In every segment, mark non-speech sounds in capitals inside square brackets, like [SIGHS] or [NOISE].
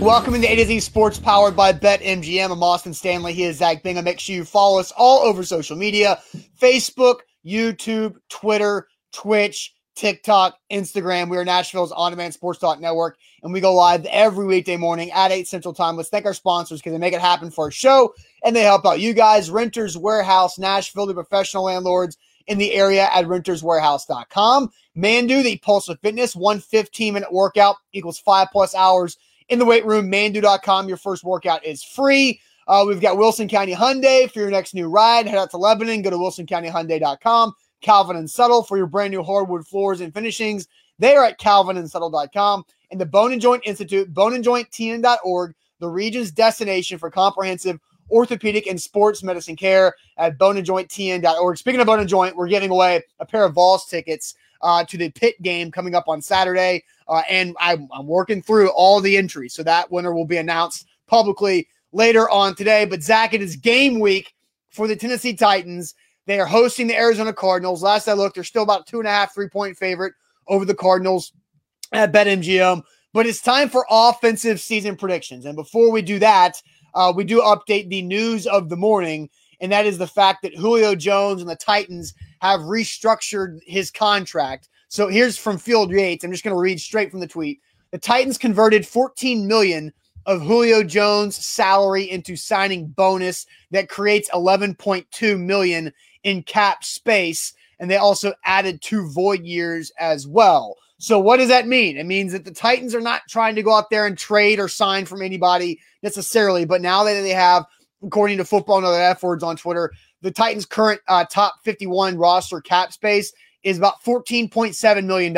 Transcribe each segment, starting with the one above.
Welcome to A to Z Sports powered by BetMGM. I'm Austin Stanley. He is Zach Bingham. Make sure you follow us all over social media Facebook, YouTube, Twitter, Twitch, TikTok, Instagram. We are Nashville's on demand sports talk network, and we go live every weekday morning at 8 Central Time. Let's thank our sponsors because they make it happen for our show and they help out you guys. Renters Warehouse, Nashville, the professional landlords in the area at renterswarehouse.com. Mandu, the Pulse of Fitness, one 15 minute workout equals five plus hours in the weight room. Mandu.com. Your first workout is free. Uh, we've got Wilson County Hyundai for your next new ride. Head out to Lebanon. Go to wilsoncountyhyundai.com. Calvin and Subtle for your brand new hardwood floors and finishings. They are at calvinandsubtle.com. And the Bone and Joint Institute, boneandjointtn.org, the region's destination for comprehensive orthopedic and sports medicine care at boneandjointtn.org. Speaking of Bone and Joint, we're giving away a pair of Vols tickets uh, to the pit game coming up on Saturday. Uh, and I'm, I'm working through all the entries. So that winner will be announced publicly later on today. But Zach, it is game week for the Tennessee Titans. They are hosting the Arizona Cardinals. Last I looked, they're still about two and a half, three point favorite over the Cardinals at BetMGM. But it's time for offensive season predictions. And before we do that, uh, we do update the news of the morning, and that is the fact that Julio Jones and the Titans have restructured his contract. So here's from Field Yates. I'm just going to read straight from the tweet. The Titans converted 14 million of Julio Jones' salary into signing bonus that creates 11.2 million in cap space, and they also added two void years as well. So what does that mean? It means that the Titans are not trying to go out there and trade or sign from anybody necessarily, but now that they have, according to Football and Other F words on Twitter, the Titans' current uh, top 51 roster cap space is about $14.7 million.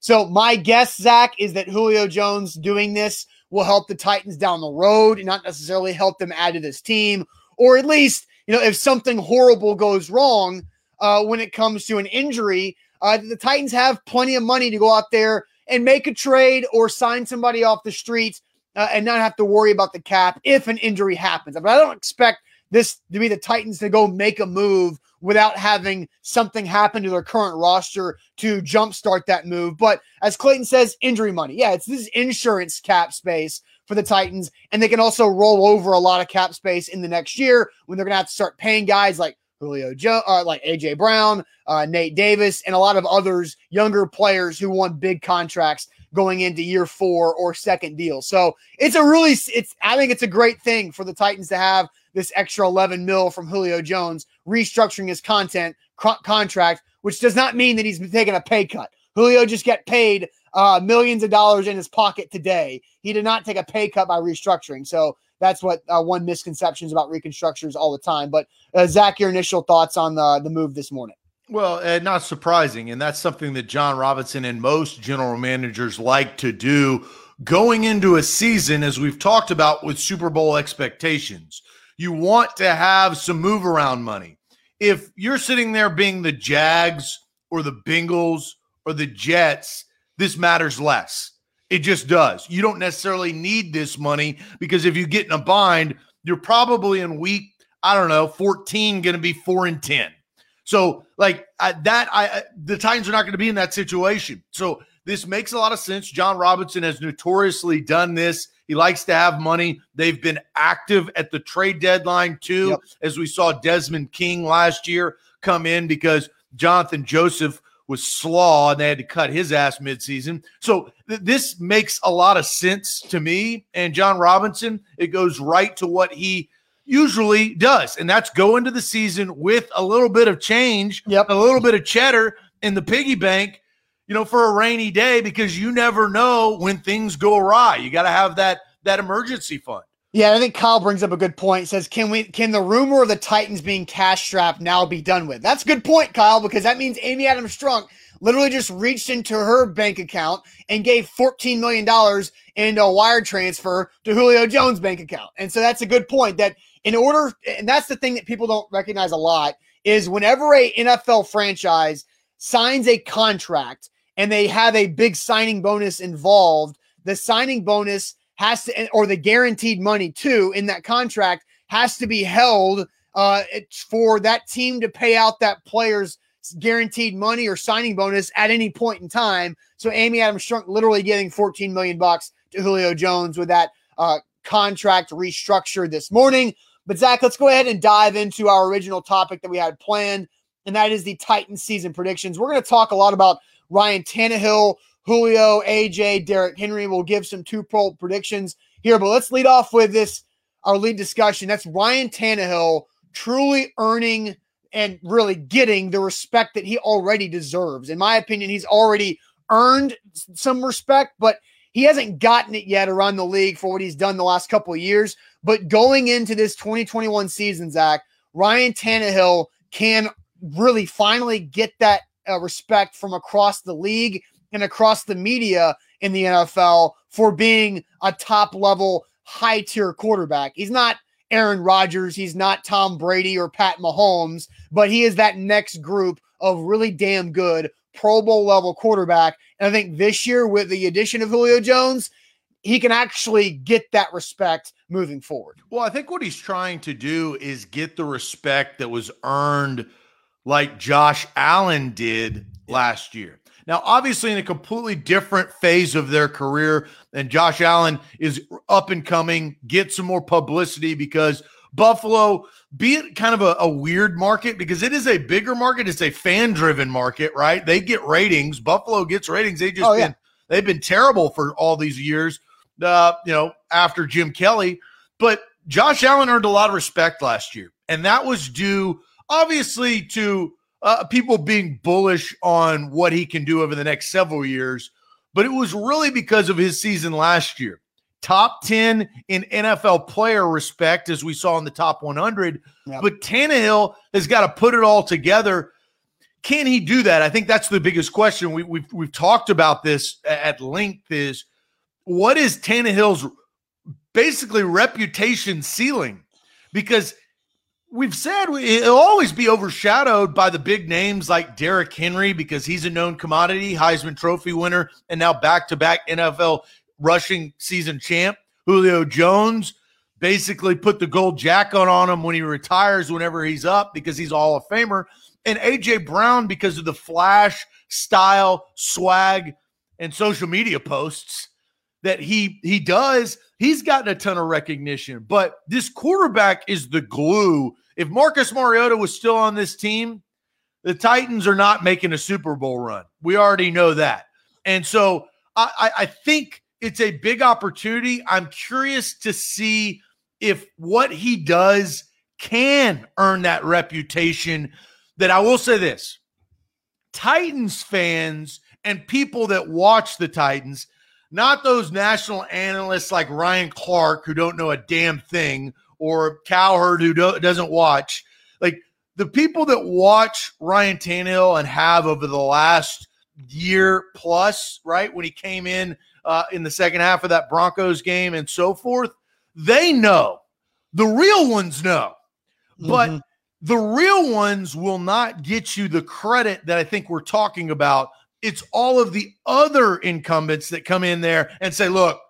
So my guess, Zach, is that Julio Jones doing this will help the Titans down the road and not necessarily help them add to this team, or at least, you know, if something horrible goes wrong uh, when it comes to an injury, uh, the Titans have plenty of money to go out there and make a trade or sign somebody off the streets uh, and not have to worry about the cap if an injury happens. But I don't expect this to be the Titans to go make a move without having something happen to their current roster to jumpstart that move. But as Clayton says, injury money. Yeah, it's this insurance cap space for the Titans. And they can also roll over a lot of cap space in the next year when they're going to have to start paying guys like Julio Joe, uh, like AJ Brown, uh, Nate Davis, and a lot of others, younger players who won big contracts going into year four or second deal. So it's a really, it's I think it's a great thing for the Titans to have this extra 11 mil from Julio Jones restructuring his content co- contract, which does not mean that he's taking a pay cut. Julio just get paid uh, millions of dollars in his pocket today. He did not take a pay cut by restructuring. So that's what uh, one misconceptions about reconstructures all the time. But uh, Zach, your initial thoughts on the the move this morning? Well, uh, not surprising, and that's something that Jon Robinson and most general managers like to do going into a season, as we've talked about with Super Bowl expectations. You want to have some move around money. If you're sitting there being the Jags or the Bengals or the Jets, this matters less it just does. You don't necessarily need this money because if you get in a bind, you're probably in week, I don't know, 14 going to be 4 and 10. So, like I, that, I the Titans are not going to be in that situation. So, this makes a lot of sense. Jon Robinson has notoriously done this. He likes to have money. They've been active at the trade deadline too, yep. as we saw Desmond King last year come in because Jonathan Joseph was slaw and they had to cut his ass midseason. So th- this makes a lot of sense to me. And Jon Robinson, it goes right to what he usually does, and that's go into the season with a little bit of change, yep. a little bit of cheddar in the piggy bank, you know, for a rainy day because you never know when things go awry. You got to have that that emergency fund. Yeah, I think Kyle brings up a good point. Says, "Can we? Can the rumor of the Titans being cash strapped now be done with?" That's a good point, Kyle, because that means Amy Adams Strunk literally just reached into her bank account and gave $14 million into a wire transfer to Julio Jones' bank account. And so that's a good point that in order, and that's the thing that people don't recognize a lot, is whenever a NFL franchise signs a contract and they have a big signing bonus involved, the signing bonus has to, or the guaranteed money too in that contract has to be held uh, for that team to pay out that player's guaranteed money or signing bonus at any point in time. So Amy Adams Strunk literally getting 14 million bucks to Julio Jones with that uh, contract restructure this morning. But Zach, let's go ahead and dive into our original topic that we had planned, and that is the Titans season predictions. We're going to talk a lot about Ryan Tannehill, Julio, AJ, Derrick Henry. We'll give some two pro predictions here, but let's lead off with this our lead discussion. That's Ryan Tannehill truly earning and really getting the respect that he already deserves. In my opinion, he's already earned some respect, but he hasn't gotten it yet around the league for what he's done the last couple of years. But going into this 2021 season, Zach, Ryan Tannehill can really finally get that uh, respect from across the league and across the media in the NFL for being a top level, high tier quarterback. He's not Aaron Rodgers, he's not Tom Brady or Pat Mahomes, but he is that next group of really damn good Pro Bowl level quarterback. And I think this year, with the addition of Julio Jones, he can actually get that respect moving forward. Well, I think what he's trying to do is get the respect that was earned like Josh Allen did last year. Now, obviously, in a completely different phase of their career, and Josh Allen is up and coming, get some more publicity because Buffalo, be it kind of a, a weird market because it is a bigger market, it's a fan driven market, right? They get ratings. Buffalo gets ratings. They just oh, been, yeah. they've been terrible for all these years. Uh, you know, after Jim Kelly, but Josh Allen earned a lot of respect last year, and that was due obviously to uh, people being bullish on what he can do over the next several years, but it was really because of his season last year. Top 10 in NFL player respect, as we saw in the top 100. Yep. But Tannehill has got to put it all together. Can he do that? I think that's the biggest question. We, we've, we've talked about this at length is what is Tannehill's basically reputation ceiling? Because – we've said it'll always be overshadowed by the big names like Derrick Henry because he's a known commodity, Heisman Trophy winner, and now back to back NFL rushing season champ. Julio Jones basically put the gold jacket on him when he retires, whenever he's up, because he's a Hall of Famer. And AJ Brown because of the flash, style, swag, and social media posts that he he does he's gotten a ton of recognition, but this quarterback is the glue. If Marcus Mariota was still on this team, the Titans are not making a Super Bowl run. We already know that. And so I, I think it's a big opportunity. I'm curious to see if what he does can earn that reputation. That I will say this Titans fans and people that watch the Titans not those national analysts like Ryan Clark who don't know a damn thing or Cowherd who doesn't watch. Like the people that watch Ryan Tannehill and have over the last year plus, right, when he came in uh, in the second half of that Broncos game and so forth, they know. The real ones know. But mm-hmm. the real ones will not get you the credit that I think we're talking about it's all of the other incumbents that come in there and say, look,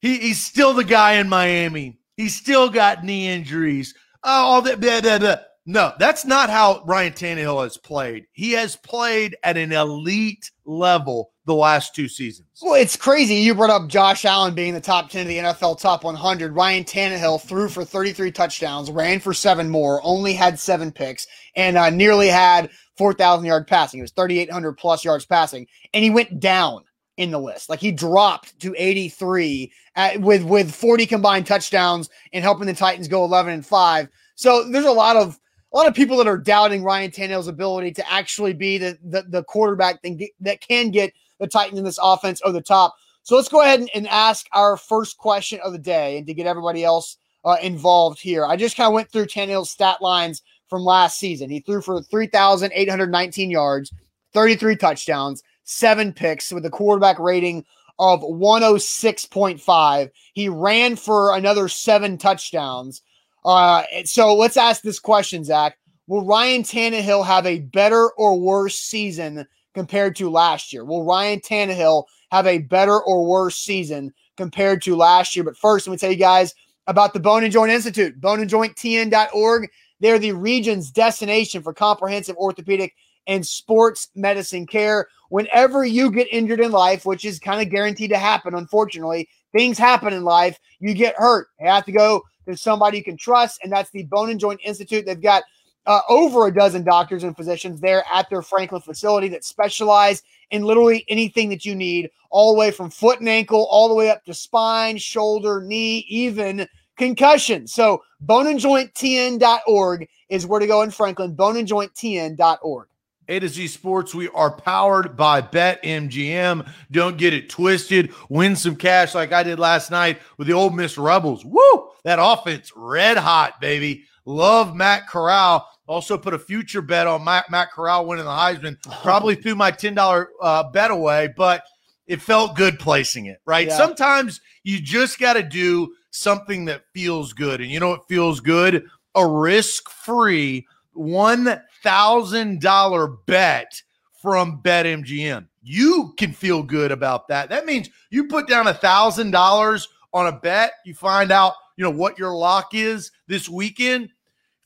he, he's still the guy in Miami. He's still got knee injuries. Oh, all that. Blah, blah, blah. No, that's not how Ryan Tannehill has played. He has played at an elite level the last two seasons. Well, it's crazy. You brought up Josh Allen being the top 10 of the NFL top 100. Ryan Tannehill threw for 33 touchdowns, ran for seven more, only had seven picks, and uh, nearly had 4,000 yard passing. It was 3,800 plus yards passing, and he went down in the list. Like he dropped to 83 at, with with 40 combined touchdowns and helping the Titans go 11 and 5. So there's a lot of a lot of people that are doubting Ryan Tannehill's ability to actually be the the, the quarterback that, that can get the Titans in this offense over the top. So let's go ahead and, and ask our first question of the day and to get everybody else uh, involved here. I just kind of went through Tannehill's stat lines from last season. He threw for 3,819 yards, 33 touchdowns, seven picks with a quarterback rating of 106.5. He ran for another seven touchdowns. Uh, so let's ask this question, Zach. Will Ryan Tannehill have a better or worse season compared to last year? Will Ryan Tannehill have a better or worse season compared to last year? But first, let me tell you guys about the Bone and Joint Institute, boneandjointtn.org. They're the region's destination for comprehensive orthopedic and sports medicine care. Whenever you get injured in life, which is kind of guaranteed to happen, unfortunately, things happen in life. You get hurt. You have to go to somebody you can trust, and that's the Bone and Joint Institute. They've got uh, over a dozen doctors and physicians there at their Franklin facility that specialize in literally anything that you need, all the way from foot and ankle, all the way up to spine, shoulder, knee, even concussion. So boneandjointtn.org is where to go in Franklin, boneandjointtn.org. A to Z Sports, we are powered by BetMGM. Don't get it twisted. Win some cash like I did last night with the Ole Miss Rebels. Woo! That offense, red hot, baby. Love Matt Corral. Also put a future bet on Matt, Matt Corral winning the Heisman. [LAUGHS] Probably threw my $10 uh, bet away, but it felt good placing it, right? Yeah. Sometimes you just got to do something that feels good. And you know what feels good? A risk free $1,000 bet from BetMGM. You can feel good about that. That means you put down $1,000 on a bet, you find out, you know, what your lock is this weekend.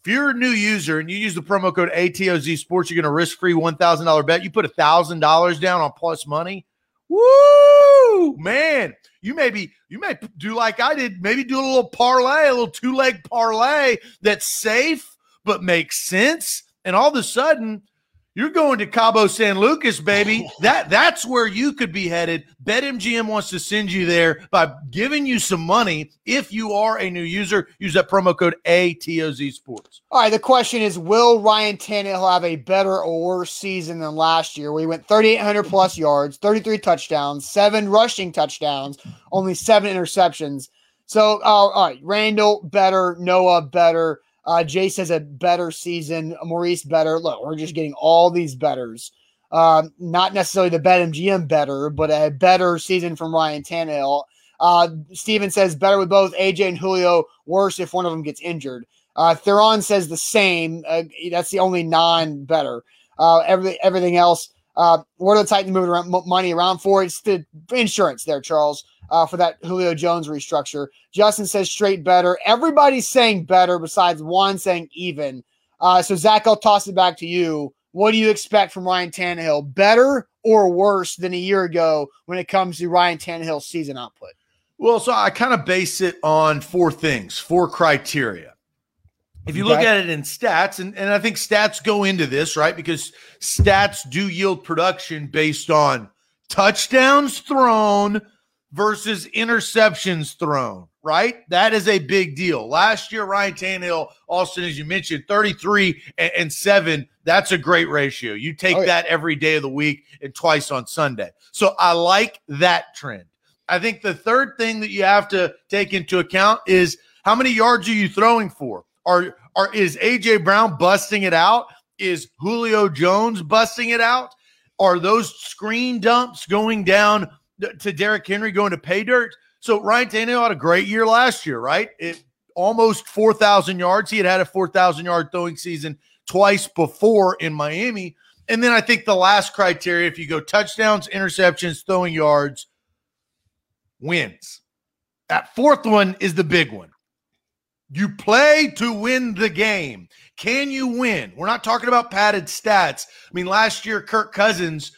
If you're a new user and you use the promo code ATOZ Sports, you're going to risk free $1,000 bet. You put $1,000 down on plus money. Woo, man. You maybe you may do like I did, maybe do a little parlay, a little two-leg parlay that's safe but makes sense. And all of a sudden, you're going to Cabo San Lucas, baby. [LAUGHS] that that's where you could be headed. BetMGM wants to send you there by giving you some money. If you are a new user, use that promo code ATOZ Sports. All right. The question is: Will Ryan Tannehill have a better or worse season than last year? We went 3,800 plus yards, 33 touchdowns, seven rushing touchdowns, only seven interceptions. So, uh, all right, Randall better, Noah better. Uh, Jace has a better season. Maurice better. Look, we're just getting all these betters. Uh, not necessarily the BetMGM better, but a better season from Ryan Tannehill. Uh, Steven says better with both AJ and Julio, worse if one of them gets injured. Uh, Theron says the same. Uh, that's the only non better. Uh, every, everything else, uh, what are the Titans moving around, money around for? It's the insurance there, Charles uh, for that Julio Jones restructure. Justin says straight better. Everybody's saying better besides one saying even. Uh, so, Zach, I'll toss it back to you. What do you expect from Ryan Tannehill? Better or worse than a year ago when it comes to Ryan Tannehill's season output? Well, so I kind of base it on four things, four criteria. If you look at it in stats, and, and I think stats go into this, right? Because stats do yield production based on touchdowns thrown versus interceptions thrown, right? That is a big deal. Last year, Ryan Tannehill, Austin, as you mentioned, 33 and, and 7. That's a great ratio. You take oh, yeah. that every day of the week and twice on Sunday. So I like that trend. I think the third thing that you have to take into account is how many yards are you throwing for? Are are is AJ Brown busting it out? Is Julio Jones busting it out? Are those screen dumps going down to Derrick Henry going to pay dirt. So Ryan Tannehill had a great year last year, right? It almost 4,000 yards. He had had a 4,000 yard throwing season twice before in Miami. And then I think the last criteria, if you go touchdowns, interceptions, throwing yards, wins. That fourth one is the big one. You play to win the game. Can you win? We're not talking about padded stats. I mean, last year, Kirk Cousins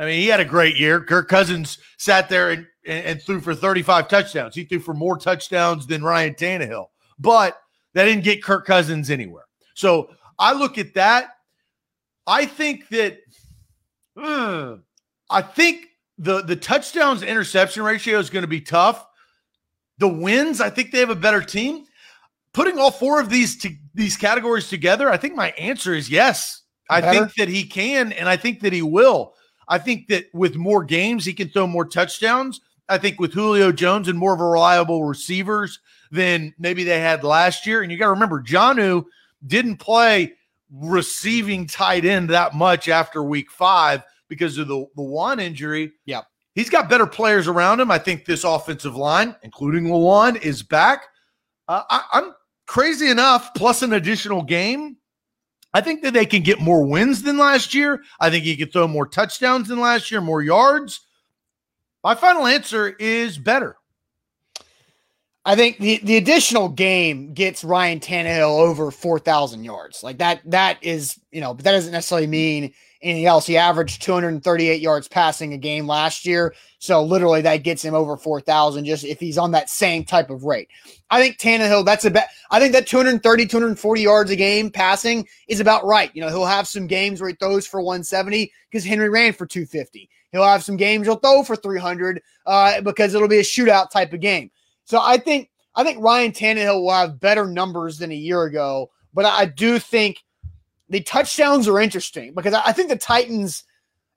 I mean, he had a great year. Kirk Cousins sat there and, and, threw for 35 touchdowns. He threw for more touchdowns than Ryan Tannehill, but that didn't get Kirk Cousins anywhere. So I look at that. I think that uh, I think the the touchdowns interception ratio is going to be tough. The wins, I think they have a better team. Putting all four of these to, these categories together, I think my answer is yes. I think that he can, and I think that he will. I think that with more games, he can throw more touchdowns. I think with Julio Jones and more of a reliable receivers than maybe they had last year. And you got to remember, Jonnu didn't play receiving tight end that much after week five because of the, the one injury. Yeah. He's got better players around him. I think this offensive line, including Lewan, is back. Uh, I, I'm crazy enough, plus an additional game I think that they can get more wins than last year. I think he could throw more touchdowns than last year, more yards. My final answer is better. I think the, the additional game gets Ryan Tannehill over 4,000 yards. Like that, that is, you know, but that doesn't necessarily mean anything else. He averaged 238 yards passing a game last year. So literally that gets him over 4,000 just if he's on that same type of rate. I think Tannehill, that's a bet. I think that 230, 240 yards a game passing is about right. You know, he'll have some games where he throws for 170 because Henry ran for 250. He'll have some games he'll throw for 300 uh, because it'll be a shootout type of game. So I think I think Ryan Tannehill will have better numbers than a year ago, but I do think the touchdowns are interesting because I think the Titans,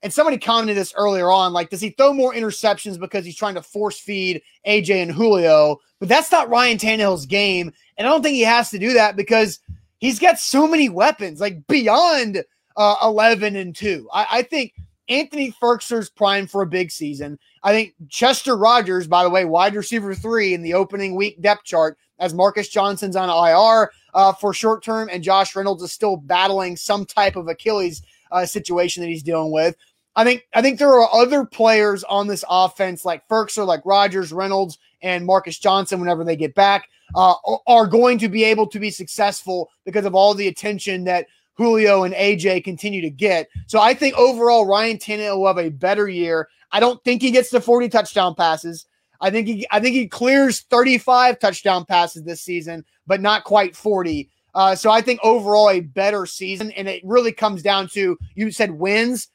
and somebody commented this earlier on, like, does he throw more interceptions because he's trying to force feed AJ and Julio? But that's not Ryan Tannehill's game. And I don't think he has to do that because he's got so many weapons, like beyond uh, 11 and 2. I, I think Anthony Firkser's prime for a big season. I think Chester Rogers, by the way, wide receiver three in the opening week depth chart, as Marcus Johnson's on IR uh, for short term, and Josh Reynolds is still battling some type of Achilles uh, situation that he's dealing with. I think I think there are other players on this offense like Firkser, like Rogers, Reynolds, and Marcus Johnson. Whenever they get back, uh, are going to be able to be successful because of all the attention that Julio and AJ continue to get. So I think overall Ryan Tannehill will have a better year. I don't think he gets to 40 touchdown passes. I think he I think he clears 35 touchdown passes this season, but not quite 40. Uh, so I think overall a better season, and it really comes down to you said wins.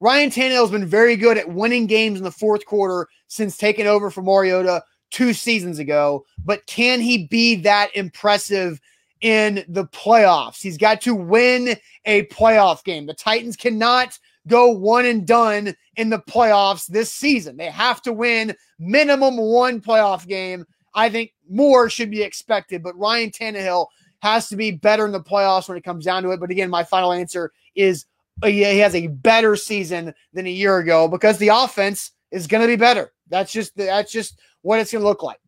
Ryan Tannehill has been very good at winning games in the fourth quarter since taking over for Mariota two seasons ago. But can he be that impressive in the playoffs? He's got to win a playoff game. The Titans cannot go one and done in the playoffs this season. They have to win minimum one playoff game. I think more should be expected, but Ryan Tannehill has to be better in the playoffs when it comes down to it. But again, my final answer is uh, he has a better season than a year ago because the offense is going to be better. That's just that's just what it's going to look like.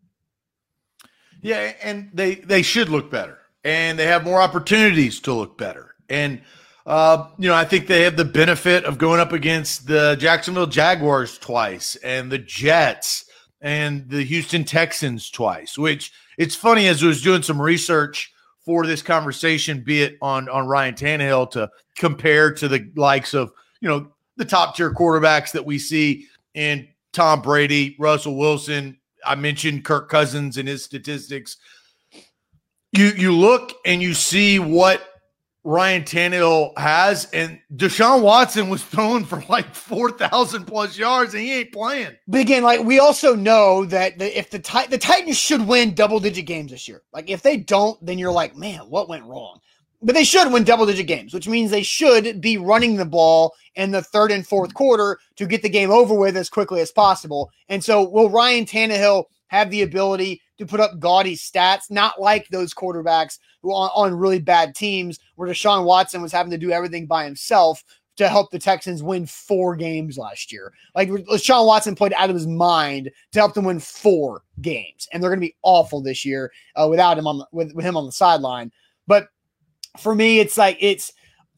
Yeah, and they they should look better, and they have more opportunities to look better, and uh, you know, I think they have the benefit of going up against the Jacksonville Jaguars twice and the Jets and the Houston Texans twice, which it's funny as I was doing some research for this conversation, be it on, on Ryan Tannehill to compare to the likes of, you know, the top tier quarterbacks that we see in Tom Brady, Russell Wilson. I mentioned Kirk Cousins and his statistics. You you look and you see what Ryan Tannehill has, and Deshaun Watson was throwing for like four thousand plus yards, and he ain't playing. But again, like we also know that the, if the the Titans should win double digit games this year. Like if they don't, then you're like, man, what went wrong? But they should win double digit games, which means they should be running the ball in the third and fourth quarter to get the game over with as quickly as possible. And so, will Ryan Tannehill have the ability to put up gaudy stats, not like those quarterbacks on, on really bad teams where Deshaun Watson was having to do everything by himself to help the Texans win four games last year. Like Deshaun Watson played out of his mind to help them win four games, and they're going to be awful this year uh, without him on the, with, with him on the sideline. But for me, it's like it's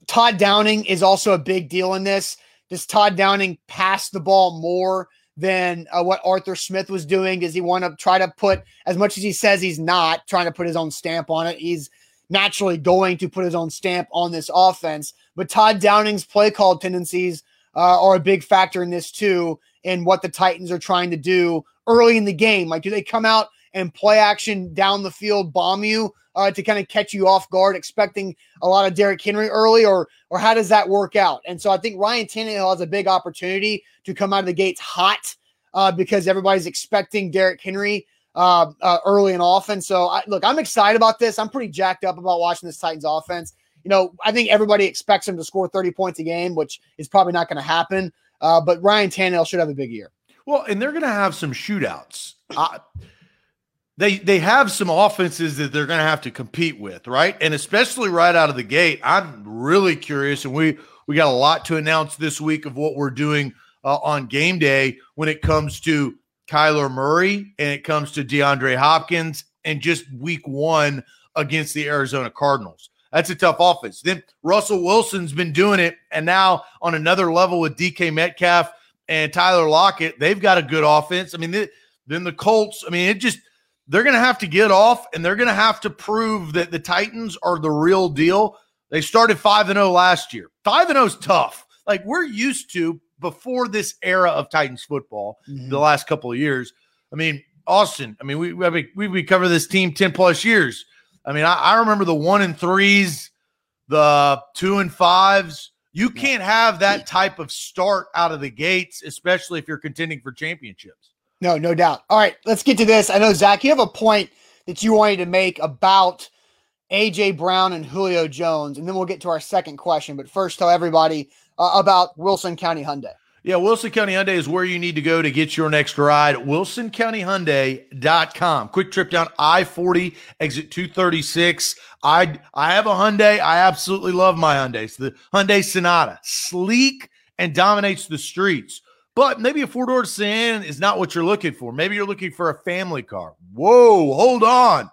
Todd Downing is also a big deal in this. Does Todd Downing pass the ball more? than uh, what Arthur Smith was doing? Does he want to try to put, as much as he says he's not trying to put his own stamp on it, he's naturally going to put his own stamp on this offense. But Todd Downing's play call tendencies uh, are a big factor in this too, in what the Titans are trying to do early in the game. Like, do they come out and play action down the field, bomb you uh, to kind of catch you off guard, expecting a lot of Derrick Henry early, or or how does that work out? And so I think Ryan Tannehill has a big opportunity to come out of the gates hot uh, because everybody's expecting Derrick Henry uh, uh, early and often. So I, look, I'm excited about this. I'm pretty jacked up about watching this Titans offense. You know, I think everybody expects him to score 30 points a game, which is probably not going to happen. Uh, but Ryan Tannehill should have a big year. Well, and they're going to have some shootouts they they have some offenses that they're going to have to compete with, right? And especially right out of the gate, I'm really curious, and we we got a lot to announce this week of what we're doing uh, on game day when it comes to Kyler Murray and it comes to DeAndre Hopkins and just week one against the Arizona Cardinals. That's a tough offense. Then Russell Wilson's been doing it, and now on another level with DK Metcalf and Tyler Lockett, they've got a good offense. I mean, then the Colts. I mean, it just they're going to have to get off and they're going to have to prove that the Titans are the real deal. They started 5 and 0 last year. 5 and 0 is tough. like we're used to before this era of Titans football, Mhm. the last couple of years. I mean, Austin. I mean, we mean, we we cover this team ten plus years. I mean, I, I remember the one and threes, the two and fives. You can't have that type of start out of the gates, especially if you're contending for championships. No, no doubt. All right, let's get to this. I know Zach, you have a point that you wanted to make about AJ Brown and Julio Jones, and then we'll get to our second question. But first, tell everybody uh, about Wilson County Hyundai. Yeah, Wilson County Hyundai is where you need to go to get your next ride. WilsonCountyHyundai.com. Quick trip down I 40, exit 236. I, I have a Hyundai. I absolutely love my Hyundai. The Hyundai Sonata, sleek and dominates the streets. But maybe a four door sedan is not what you're looking for. Maybe you're looking for a family car. Whoa, hold on.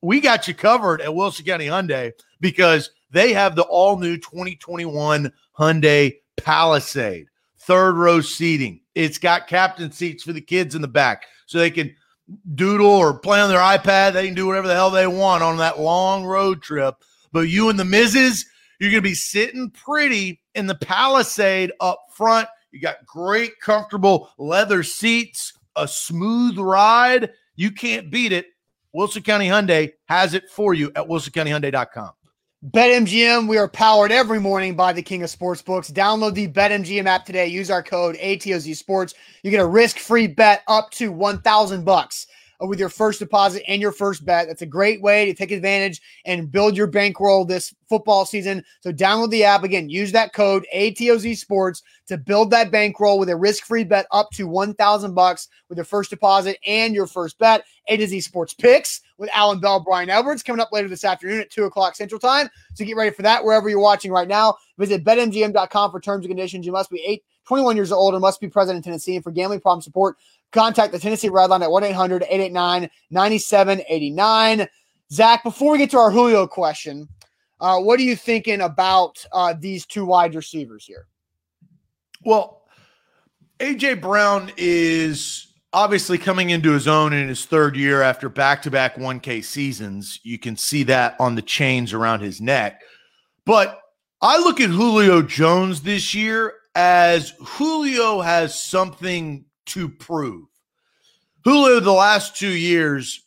We got you covered at Wilson County Hyundai because they have the all new 2021 Hyundai Palisade third row seating. It's got captain seats for the kids in the back so they can doodle or play on their iPad. They can do whatever the hell they want on that long road trip. But you and the missus, you're going to be sitting pretty in the Palisade up front. You got great, comfortable leather seats, a smooth ride. You can't beat it. Wilson County Hyundai has it for you at wilsoncountyhyundai.com. BetMGM, we are powered every morning by the king of sportsbooks. Download the BetMGM app today. Use our code ATOZ Sports. You get a risk-free bet up to 1000 bucks Uh, with your first deposit and your first bet. That's a great way to take advantage and build your bankroll this football season. So download the app again. Use that code ATOZ Sports to build that bankroll with a risk-free bet up to 1000 bucks with your first deposit and your first bet. A to Z Sports Picks with Alan Bell, Brian Edwards coming up later this afternoon at 2 o'clock Central Time. So get ready for that wherever you're watching right now. Visit betmgm.com for terms and conditions. You must be eight, 21 years old and must be present in Tennessee. And for gambling problem support, contact the Tennessee Red Line at 1 800 889 9789. Zach, before we get to our Julio question, uh, what are you thinking about uh, these two wide receivers here? Well, AJ Brown is obviously coming into his own in his third year after back to back 1K seasons. You can see that on the chains around his neck. But I look at Julio Jones this year as Julio has something to prove. Julio, the last two years,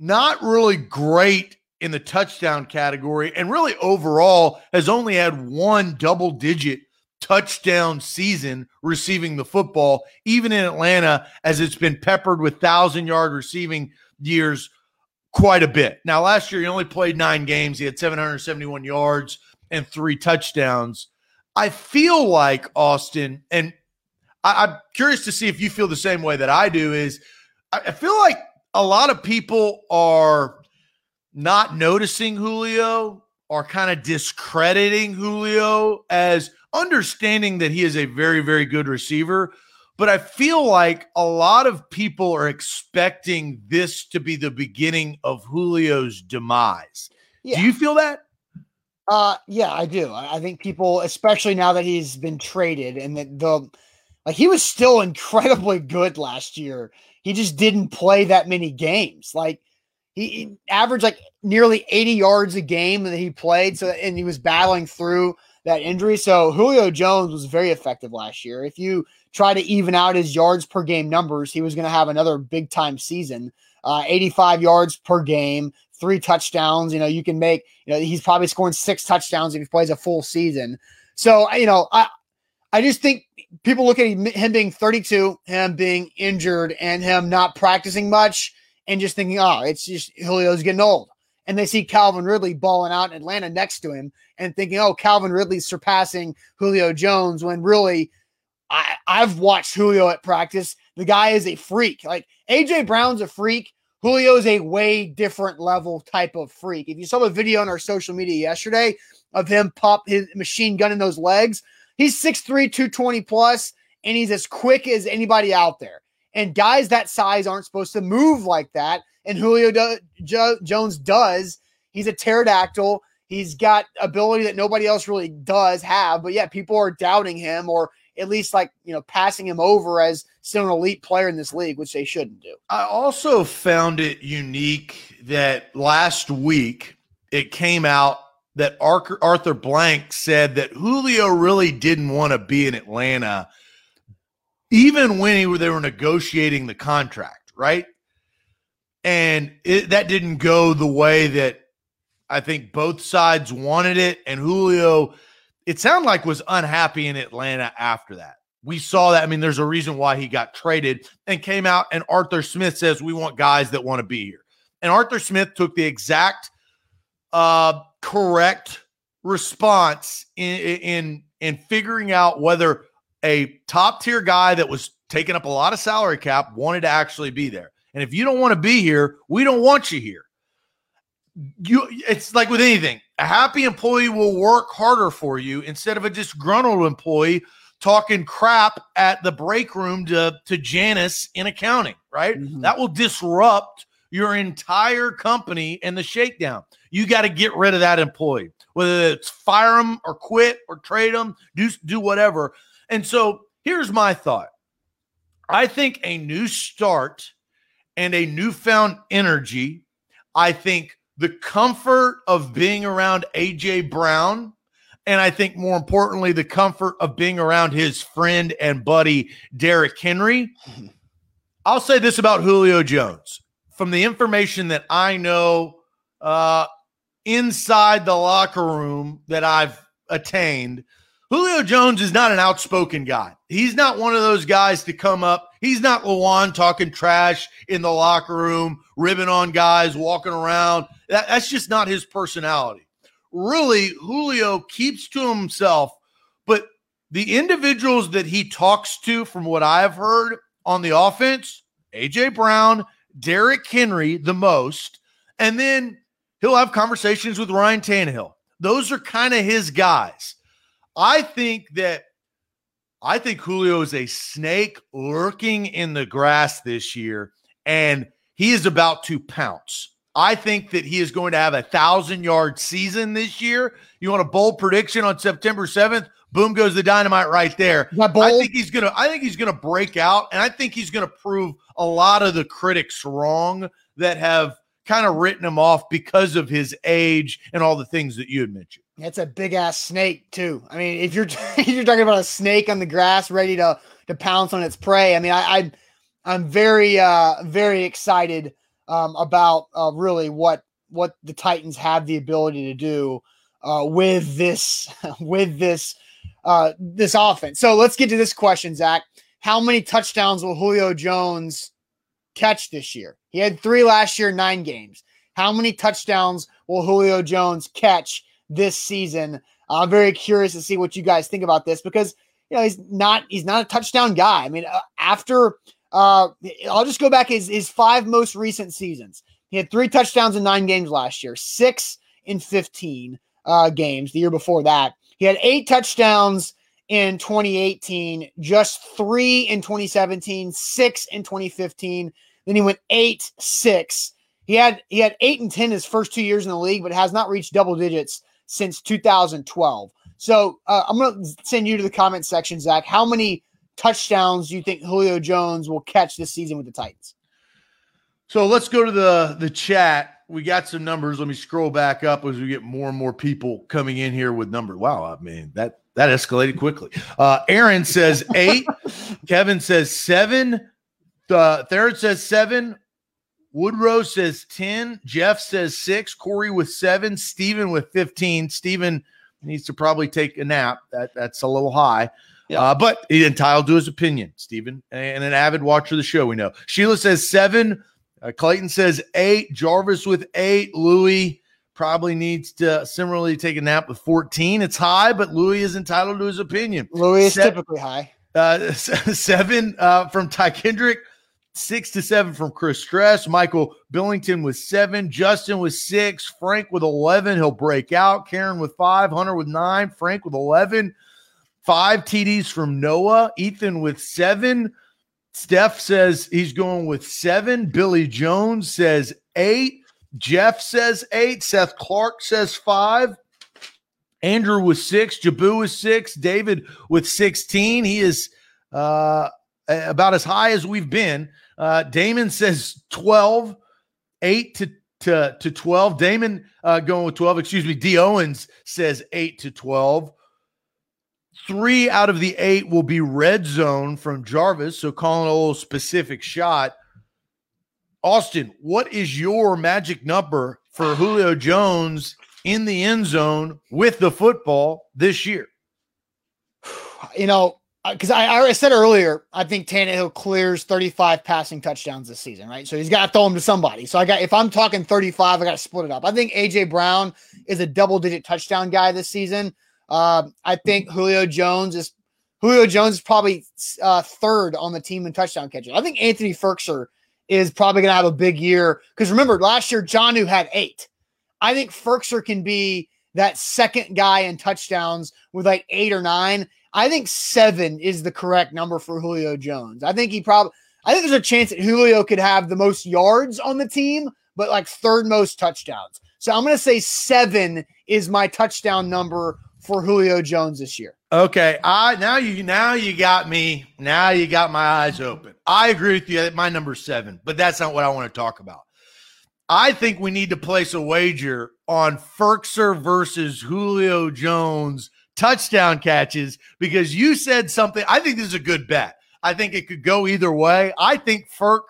not really great in the touchdown category, and really overall has only had one double digit touchdown season receiving the football, even in Atlanta, as it's been peppered with thousand yard receiving years quite a bit. Now, last year he only played nine games, he had 771 yards and three touchdowns. I feel like Austin, and I, am curious to see if you feel the same way that I do, is I, I feel like a lot of people are not noticing Julio or kind of discrediting Julio as understanding that he is a very, very good receiver. But I feel like a lot of people are expecting this to be the beginning of Julio's demise. Yeah. Do you feel that? Uh, yeah, I do. I I think people, especially now that he's been traded and that the like he was still [LAUGHS] incredibly good last year. He just didn't play that many games. Like he, he averaged like nearly 80 yards a game that he played. So and he was battling through that injury. So Julio Jones was very effective last year. If you try to even out his yards per game numbers, he was going to have another big time season. Uh, 85 yards per game, three touchdowns. You know, you can make, you know, he's probably scoring six touchdowns if he plays a full season. So, you know, I, I just think people look at him, being 32, him being injured, and him not practicing much, and just thinking, oh, it's just Julio's getting old. And they see Calvin Ridley balling out in Atlanta next to him and thinking, oh, Calvin Ridley's surpassing Julio Jones when really I, I've watched Julio at practice. The guy is a freak. Like AJ Brown's a freak. Julio is a way different level type of freak. If you saw the video on our social media yesterday of him pop his machine gun in those legs, he's 6'3, 220 plus, and he's as quick as anybody out there. And guys that size aren't supposed to move like that. And Julio do, jo, Jones does. He's a pterodactyl. He's got ability that nobody else really does have. But yeah, people are doubting him or at least like, you know, passing him over as still an elite player in this league, which they shouldn't do. I also found it unique that last week it came out that Arthur Blank said that Julio really didn't want to be in Atlanta, even when he, they were negotiating the contract, right? And it, that didn't go the way that I think both sides wanted it. And Julio, it sounded like was unhappy in Atlanta after that. We saw that. I mean, there's a reason why he got traded and came out. And Arthur Smith says, We want guys that want to be here. And Arthur Smith took the exact uh, correct response in, in in figuring out whether a top tier guy that was taking up a lot of salary cap wanted to actually be there. And if you don't want to be here, we don't want you here. You it's like with anything. A happy employee will work harder for you instead of a disgruntled employee talking crap at the break room to, to Janice in accounting, right? Mm-hmm. That will disrupt your entire company and the shakedown. You got to get rid of that employee, whether it's fire them or quit or trade them, do, do whatever. And so here's my thought I think a new start and a newfound energy, I think the comfort of being around AJ Brown. And I think more importantly, the comfort of being around his friend and buddy, Derrick Henry. [LAUGHS] I'll say this about Julio Jones from the information that I know uh, inside the locker room that I've attained, Julio Jones is not an outspoken guy. He's not one of those guys to come up. He's not Lewan talking trash in the locker room, ribbing on guys, walking around. That, that's just not his personality. Really, Julio keeps to himself, but the individuals that he talks to, from what I've heard on the offense, AJ Brown Derrick Henry the most, and then he'll have conversations with Ryan Tannehill. Those are kind of his guys. I think that I think Julio is a snake lurking in the grass this year, and he is about to pounce. I think that he is going to have a thousand yard season this year. You want a bold prediction on September 7th? Boom goes the dynamite right there. I think he's gonna. I think he's gonna break out, and I think he's gonna prove a lot of the critics wrong that have kind of written him off because of his age and all the things that you had mentioned. That's a big ass snake too. I mean, if you're [LAUGHS] if you're talking about a snake on the grass ready to to pounce on its prey, I mean, I, I I'm very uh very excited um about uh really what what the Titans have the ability to do uh with this [LAUGHS] with this uh, this offense. So let's get to this question, Zach. How many touchdowns will Julio Jones catch this year? He had three last year, nine games. How many touchdowns will Julio Jones catch this season? I'm very curious to see what you guys think about this because you know he's not he's not a touchdown guy. I mean, uh, after uh, I'll just go back his his five most recent seasons. He had three touchdowns in nine games last year, six in 15 uh, games the year before that. He had eight touchdowns in 2018, just three in 2017, six in 2015. Then he went eight, six. He had he had eight and ten his first two years in the league, but has not reached double digits since 2012. So uh, I'm going to send you to the comment section, Zach. How many touchdowns do you think Julio Jones will catch this season with the Titans? So let's go to the the chat we got some numbers. Let me scroll back up as we get more and more people coming in here with numbers. Wow, I mean that that escalated quickly. Uh, Aaron says eight. [LAUGHS] Kevin says seven. Uh, Third says seven. Woodrow says 10. Jeff says six. Corey with seven. Steven with 15. Steven needs to probably take a nap. That That's a little high. Yeah. Uh, but he's entitled to his opinion, Steven, and an avid watcher of the show, we know. Sheila says seven. Uh, Clayton says eight. Jarvis with eight. Louis probably needs to similarly take a nap with 14. It's high, but Louis is entitled to his opinion. Louis is typically high. Uh, [LAUGHS] seven uh, from Ty Kendrick, six to seven from Chris Stress. Michael Billington with seven. Justin with six. Frank with 11. He'll break out. Karen with five. Hunter with nine. Frank with 11. Five TDs from Noah. Ethan with seven. Steph says he's going with seven. Billy Jones says eight. Jeff says eight. Seth Clark says five. Andrew with six. Jabu with six. David with 16. He is uh, about as high as we've been. Uh, Damon says 12. Eight to to, to 12. Damon uh, going with 12. Excuse me. D. Owens says 8 to 12. Three out of the eight will be red zone from Jarvis. So calling a little specific shot. Austin, what is your magic number for Julio Jones in the end zone with the football this year? [SIGHS] You know, because I, I said earlier, I think Tannehill clears 35 passing touchdowns this season, right? So he's got to throw them to somebody. So I got, if I'm talking 35, I got to split it up. I think AJ Brown is a double digit touchdown guy this season. Uh, I think Julio Jones is Julio Jones is probably uh, third on the team in touchdown catches. I think Anthony Firkser is probably going to have a big year because remember last year Jonnu had eight. I think Firkser can be that second guy in touchdowns with like eight or nine. I think seven is the correct number for Julio Jones. I think he probably, I think there's a chance that Julio could have the most yards on the team, but like third most touchdowns. So I'm going to say seven is my touchdown number for Julio Jones this year. Okay, I now you now you got me. Now you got my eyes open. I agree with you. My number seven, but that's not what I want to talk about. I think we need to place a wager on Firkser versus Julio Jones touchdown catches because you said something. I think this is a good bet. I think it could go either way. I think Ferk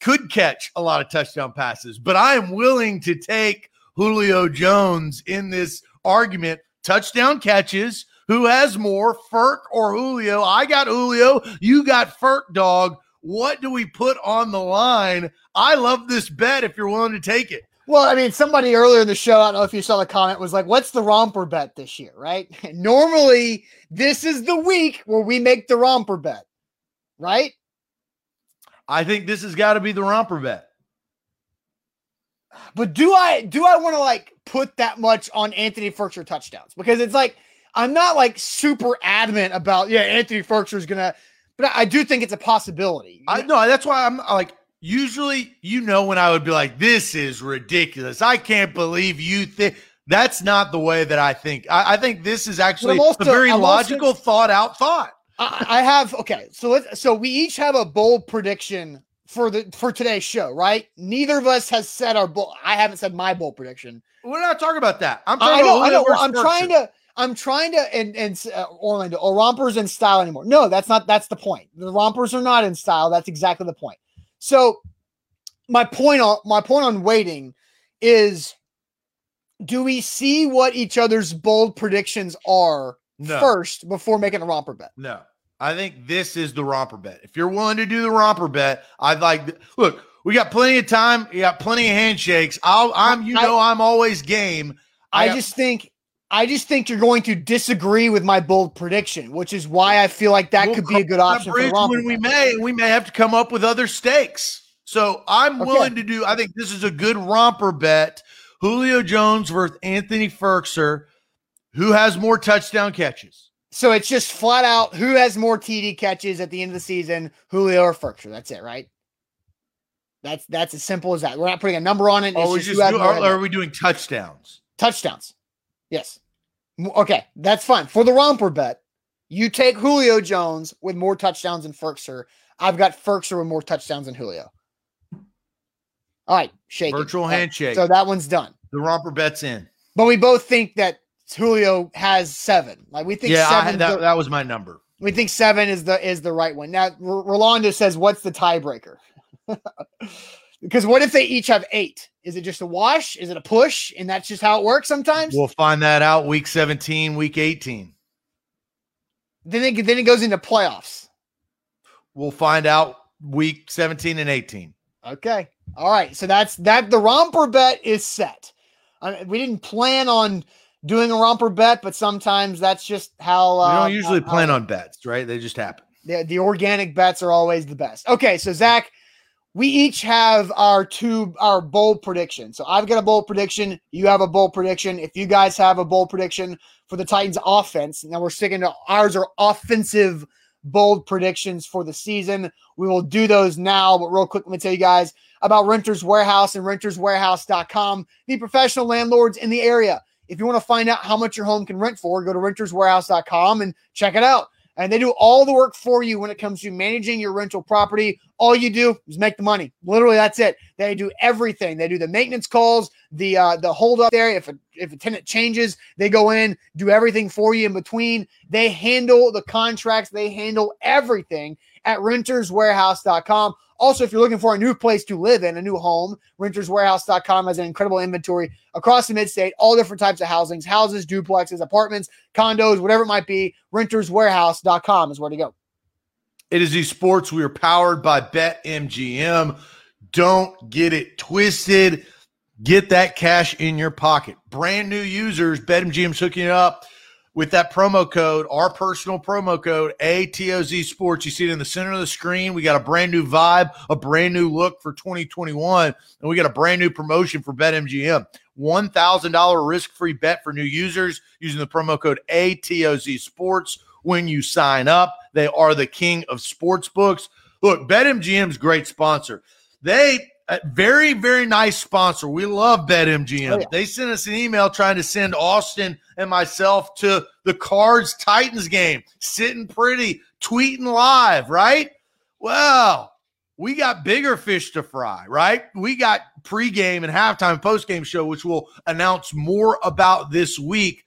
could catch a lot of touchdown passes, but I am willing to take Julio Jones in this argument. Touchdown catches. Who has more, Ferk or Julio? I got Julio. You got Ferk, dog. What do we put on the line? I love this bet if you're willing to take it. Well, I mean, somebody earlier in the show, I don't know if you saw the comment, was like, what's the romper bet this year, right? [LAUGHS] Normally, this is the week where we make the romper bet, right? I think this has got to be the romper bet. But do I do I want to like put that much on Anthony Firkser touchdowns? Because it's like I'm not like super adamant about yeah, Anthony Firkser is gonna, but I do think it's a possibility. I know that's why I'm like usually you know when I would be like, this is ridiculous. I can't believe you think that's not the way that I think. I, I think this is actually also, a very I'm logical, also, thought out thought. I, I have okay, so let's so we each have a bold prediction for the for today's show, right? Neither of us has said our bold. I haven't said my bold prediction. We're not talking about that. I'm talking I know, I know. I'm trying to. I'm trying to and and uh, Orlando or rompers in style anymore. No, that's not. That's the point. The rompers are not in style. That's exactly the point. So my point on my point on waiting is do we see what each other's bold predictions are no. first before making a romper bet? No. I think this is the romper bet. If you're willing to do the romper bet, I'd like look, we got plenty of time, you got plenty of handshakes. I'll I'm you know I, am always game. I, I just think I just think you're going to disagree with my bold prediction, which is why I feel like that we'll could be a good option for romper. When we may, we may have to come up with other stakes. So I'm okay. willing to do. I think this is a good romper bet. Julio Jones versus Anthony Firkser. Who has more touchdown catches? So it's just flat out who has more TD catches at the end of the season, Julio or Firkser. That's it, right? That's that's as simple as that. We're not putting a number on it. Are oh, we just do, are, are we doing touchdowns? Touchdowns. Yes. Okay, that's fine. For the romper bet, you take Julio Jones with more touchdowns than Firkser. I've got Firkser with more touchdowns than Julio. All right, shake virtual handshake. So that one's done. The romper bet's in. But we both think that Julio has seven. Like we think yeah, seven. that, the, that was my number. We think seven is the is the right one. Now R- Rolando says, "What's the tiebreaker?" [LAUGHS] because what if they each have eight? Is it just a wash? Is it a push? And that's just how it works sometimes. We'll find that out week seventeen, week eighteen. Then it then it goes into playoffs. We'll find out week seventeen and eighteen. Okay. All right. So that's that. The romper bet is set. I we didn't plan on doing a romper bet, but sometimes that's just how. Uh, we don't usually how, plan how, on bets, right? They just happen. The, the organic bets are always the best. Okay. So, Zach, we each have our two, our bold prediction. So, I've got a bold prediction. You have a bold prediction. If you guys have a bold prediction for the Titans offense, now we're sticking to ours are offensive bold predictions for the season. We will do those now, but real quick, let me tell you guys about Renters Warehouse and renterswarehouse.com, the professional landlords in the area. If you want to find out how much your home can rent for, go to renterswarehouse.com and check it out. And they do all the work for you when it comes to managing your rental property. All you do is make the money. Literally, that's it. They do everything. They do the maintenance calls, the uh, the hold up there. If a if a tenant changes, they go in, do everything for you in between. They handle the contracts. They handle everything at renterswarehouse.com. Also, if you're looking for a new place to live in, a new home, renterswarehouse.com has an incredible inventory across the midstate, all different types of housings, houses, duplexes, apartments, condos, whatever it might be. Renterswarehouse.com is where to go. It is esports. We are powered by BetMGM. Don't get it twisted. Get that cash in your pocket. Brand new users, BetMGM's hooking it up with that promo code, our personal promo code, ATOZ Sports. You see it in the center of the screen. We got a brand new vibe, a brand new look for 2021, and we got a brand new promotion for BetMGM. $1,000 risk free bet for new users using the promo code ATOZ Sports when you sign up. They are the king of sports books. Look, BetMGM's great sponsor. They a very, very nice sponsor. We love BetMGM. Oh, yeah. They sent us an email trying to send Austin and myself to the Cards Titans game, sitting pretty, tweeting live, right? Well, we got bigger fish to fry, right? We got pregame and halftime postgame show, which we'll announce more about this week.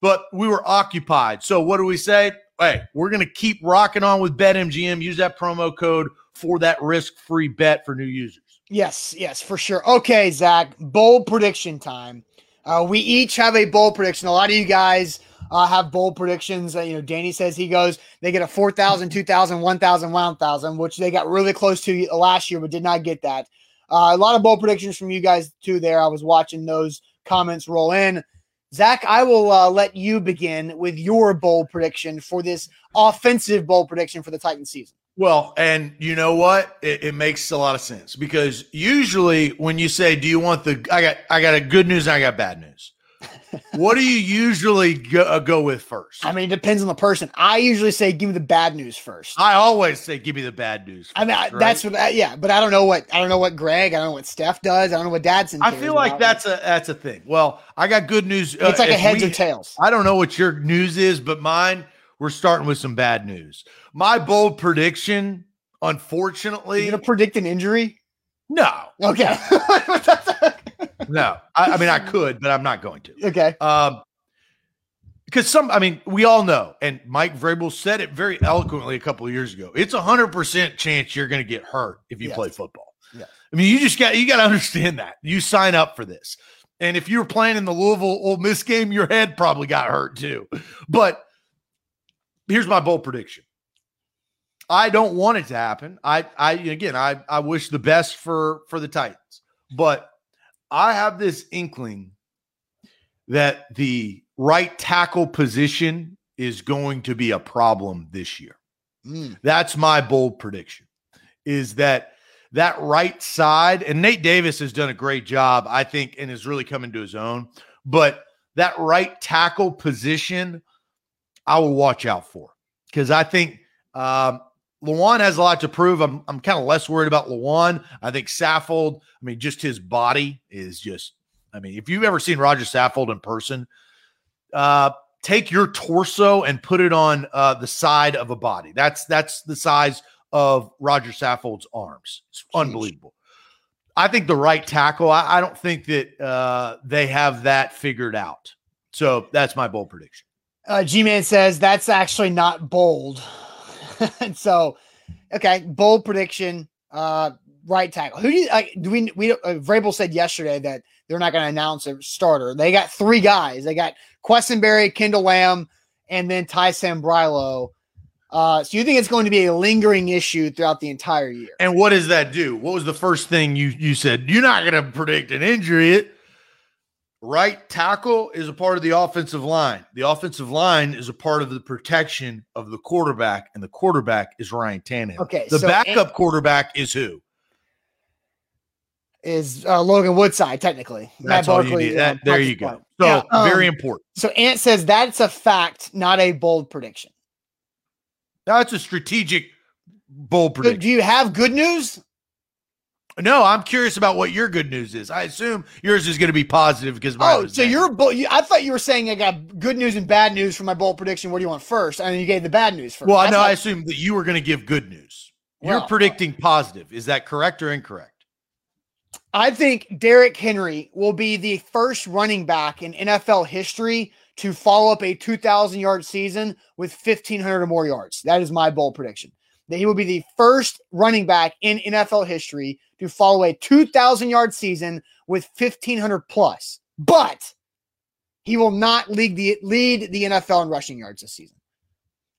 But we were occupied. So what do we say? Hey, we're going to keep rocking on with BetMGM. Use that promo code for that risk-free bet for new users. Yes, yes, for sure. Okay, Zach, bold prediction time. Uh, we each have a bold prediction. A lot of you guys uh, have bold predictions. Uh, you know, Danny says he goes, they get a 4,000, 2,000, 1,000, 1,000, which they got really close to last year, but did not get that. Uh, a lot of bold predictions from you guys too there. I was watching those comments roll in. Zach, I will uh, let you begin with your bold prediction for this offensive bold prediction for the Titans season. Well, and you know what? It, it, makes a lot of sense because usually when you say, "Do you want the?" I got, I got a good news. I got bad news. [LAUGHS] what do you usually go, uh, go, with first? I mean, it depends on the person. I usually say, "Give me the bad news first. I always say, "Give me the bad news." First, I mean, I, right? that's what. I, yeah, but I don't know what I don't know what Greg. I don't know what Steph does. I don't know what Dadson. I feel like that's a that's a thing. Well, I got good news. It's uh, like a heads we, or tails. I don't know what your news is, but mine. We're starting with some bad news. My bold prediction Unfortunately, you gonna predict an injury? No. Okay. [LAUGHS] no. I, I, mean, I could, but I'm not going to. Okay. Um, because some, I mean, we all know, and Mike Vrabel said it very eloquently a couple of years ago. It's a hundred percent chance you're going to get hurt if you yes. play football. Yeah. I mean, you just got you got to understand that you sign up for this, and if you were playing in the Louisville Ole Miss game, your head probably got hurt too. But here's my bold prediction: I don't want it to happen. I, I again, I, I wish the best for for the Titans, but I have this inkling that the right tackle position is going to be a problem this year. Mm. That's my bold prediction. Is that that right side? And Nate Davis has done a great job, I think, and is really coming to his own. But that right tackle position, I will watch out for because I think um, Lewan has a lot to prove. I'm I'm kind of less worried about Lewan. I think Saffold, I mean, just his body is just, I mean, if you've ever seen Roger Saffold in person, uh, take your torso and put it on uh, the side of a body. That's that's the size of Roger Saffold's arms. It's unbelievable. I think the right tackle, I, I don't think that uh, they have that figured out. So that's my bold prediction. Uh, G Man says that's actually not bold. [LAUGHS] and so, okay, bold prediction. Uh, right tackle. Who do you like? Do we we uh, Vrabel said yesterday that they're not going to announce a starter. They got three guys. They got Quessenberry, Kendall Lamm, and then Ty Sambrailo. Uh, so you think it's going to be a lingering issue throughout the entire year? And what does that do? What was the first thing you you said? You're not going to predict an injury. Right tackle is a part of the offensive line. The offensive line is a part of the protection of the quarterback, and the quarterback is Ryan Tannehill. Okay, the so backup quarterback is who? Is uh, Logan Woodside technically? That's Matt all Barkley, you need. That, uh, there you go. So yeah, um, very important. So Ant says that's a fact, not a bold prediction. That's a strategic bold prediction. Do you have good news? No, I'm curious about what your good news is. I assume yours is going to be positive because mine Oh, so negative. you're bull. I thought you were saying I got good news and bad news for my bold prediction. What do you want first? And you gave the bad news first. well. I That's know. not- I assume that you were going to give good news. You're predicting positive. Is that correct or incorrect? I think Derrick Henry will be the first running back in NFL history to follow up a 2,000 yard season with 1,500 or more yards. That is my bold prediction. That he will be the first running back in NFL history to follow a 2,000 yard season with 1,500 plus. But he will not lead the lead the NFL in rushing yards this season.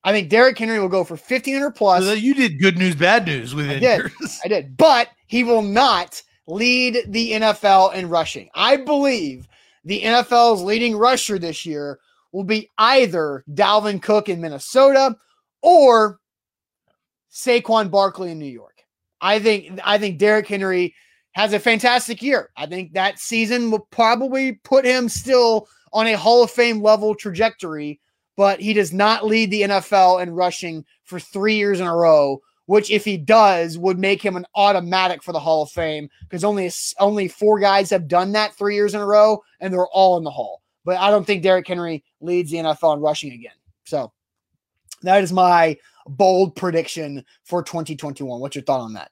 I think Derrick Henry will go for 1,500 plus. So you did good news, bad news within did. I did, but he will not lead the NFL in rushing. I believe the NFL's leading rusher this year will be either Dalvin Cook in Minnesota or Saquon Barkley in New York. I think I think Derrick Henry has a fantastic year. I think that season will probably put him still on a Hall of Fame level trajectory, but he does not lead the NFL in rushing for 3 years in a row which if he does would make him an automatic for the Hall of Fame because only only four guys have done that three years in a row, and they're all in the Hall. But I don't think Derrick Henry leads the NFL in rushing again. So that is my bold prediction for 2021. What's your thought on that?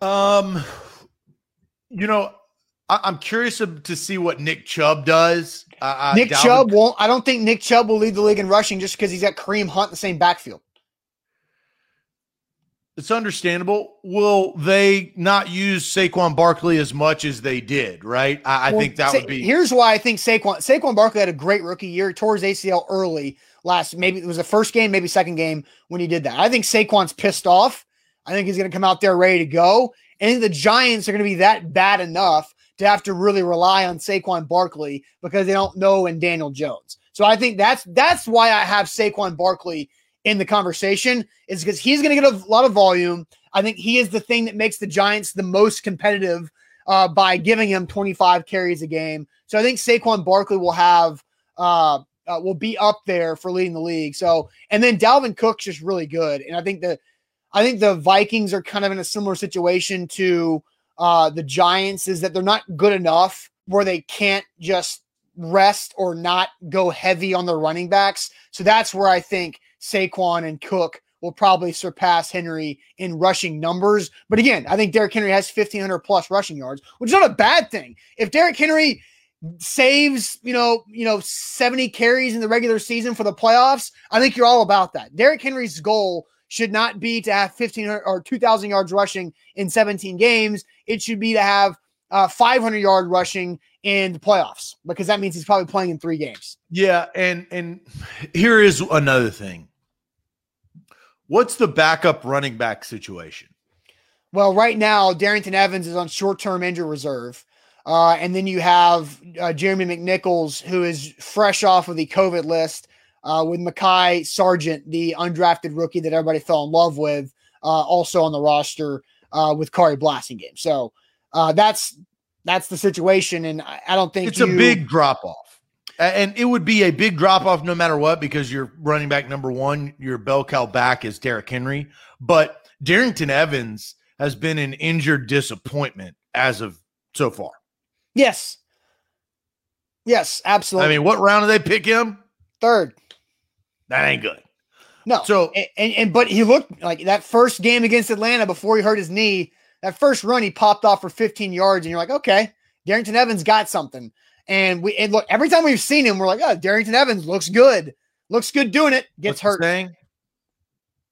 Um, you know, I, am curious to see what Nick Chubb does. Uh, Nick Dalvin- Chubb won't. I don't think Nick Chubb will lead the league in rushing just because he's got Kareem Hunt in the same backfield. It's understandable. Will they not use Saquon Barkley as much as they did? Right. I, I Well, think that Sa- would be. Here's why I think Saquon Saquon Barkley had a great rookie year. Tore his ACL early last. Maybe it was the first game, maybe second game when he did that. I think Saquon's pissed off. I think he's going to come out there ready to go. And the Giants are going to be that bad enough to have to really rely on Saquon Barkley because they don't know in Daniel Jones. So I think that's that's why I have Saquon Barkley in the conversation is because he's going to get a lot of volume. I think he is the thing that makes the Giants the most competitive uh, by giving him 25 carries a game. So I think Saquon Barkley will have uh, uh, will be up there for leading the league. So and then Dalvin Cook's just really good, and I think the I think the Vikings are kind of in a similar situation to uh, the Giants is that they're not good enough where they can't just rest or not go heavy on their running backs. So that's where I think Saquon and Cook will probably surpass Henry in rushing numbers. But again, I think Derrick Henry has 1,500 plus rushing yards, which is not a bad thing. If Derrick Henry saves, you know, you know, 70 carries in the regular season for the playoffs, I think you're all about that. Derrick Henry's goal should not be to have 1,500 or 2,000 yards rushing in 17 games. It should be to have uh, 500 yard rushing in the playoffs because that means he's probably playing in three games. Yeah, and and here is another thing. What's the backup running back situation? Well, right now, Darrington Evans is on short term injury reserve. Uh, and then you have uh, Jeremy McNichols, who is fresh off of the COVID list, uh, with Mekhi Sargent, the undrafted rookie that everybody fell in love with, uh, also on the roster uh, with Khari Blasingame. So uh, that's that's the situation, and I, I don't think It's a big drop off. And it would be a big drop off no matter what because your running back number one, your bell cow back is Derrick Henry. But Darrynton Evans has been an injured disappointment as of so far. Yes, yes, absolutely. I mean, what round did they pick him? third. That ain't good. No. So- and, and, and but he looked like that first game against Atlanta before he hurt his knee. That first run he popped off for 15 yards, and you're like, okay, Darrynton Evans got something. And we and look every time we've seen him, we're like, oh, Darrynton Evans looks good, looks good doing it. Gets What's hurt. saying?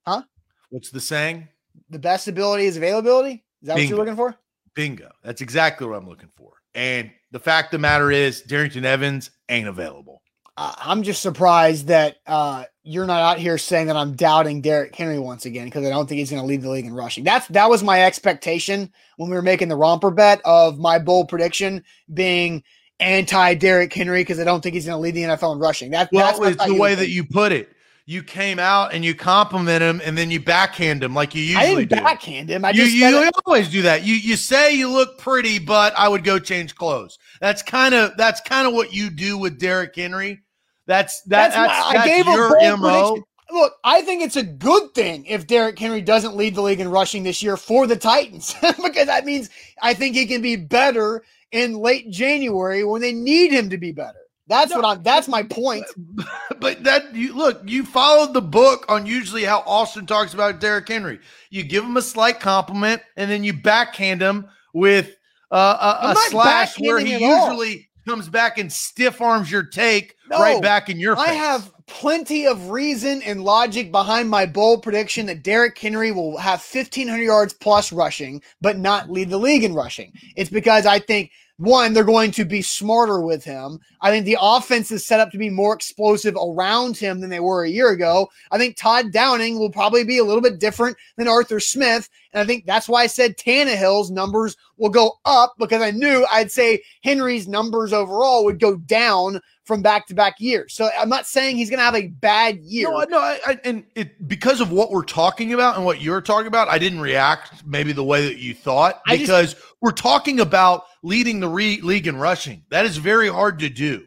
Huh? What's the saying? The best ability is availability. Is that what you're looking for? Bingo. That's exactly what I'm looking for. And the fact of the matter is, Darrynton Evans ain't available. I'm just surprised that uh, you're not out here saying that I'm doubting Derrick Henry once again because I don't think he's going to lead the league in rushing. That's that was my expectation when we were making the romper bet of my bold prediction being anti Derrick Henry because I don't think he's going to lead the NFL in rushing. That, that's Well, what I it's the way that you put it. You came out and you compliment him, and then you backhand him like you I usually didn't do. backhand him. I you just you it- always do that. You you say you look pretty, but I would go change clothes. That's kind of that's kind of what you do with Derrick Henry. That's that, That's that's, I that's gave a your bold mo. prediction. look, I think it's a good thing if Derrick Henry doesn't lead the league in rushing this year for the Titans [LAUGHS] because that means I think he can be better in late January when they need him to be better. That's no, what I'm. That's my point. [LAUGHS] But that you look, you followed the book on usually how Austin talks about Derrick Henry. You give him a slight compliment, and then you backhand him with uh, a, a slash where he usually all. comes back and stiff arms your take no, right back in your face. I have plenty of reason and logic behind my bold prediction that Derrick Henry will have 1,500 yards plus rushing, but not lead the league in rushing. It's because I think one, they're going to be smarter with him. I think the offense is set up to be more explosive around him than they were a year ago. I think Todd Downing will probably be a little bit different than Arthur Smith. And I think that's why I said Tannehill's numbers will go up because I knew I'd say Henry's numbers overall would go down from back to back years. So I'm not saying he's going to have a bad year. No, no, I, I, and it because of what we're talking about and what you're talking about, I didn't react maybe the way that you thought because just, we're talking about leading the re- league in rushing. That is very hard to do.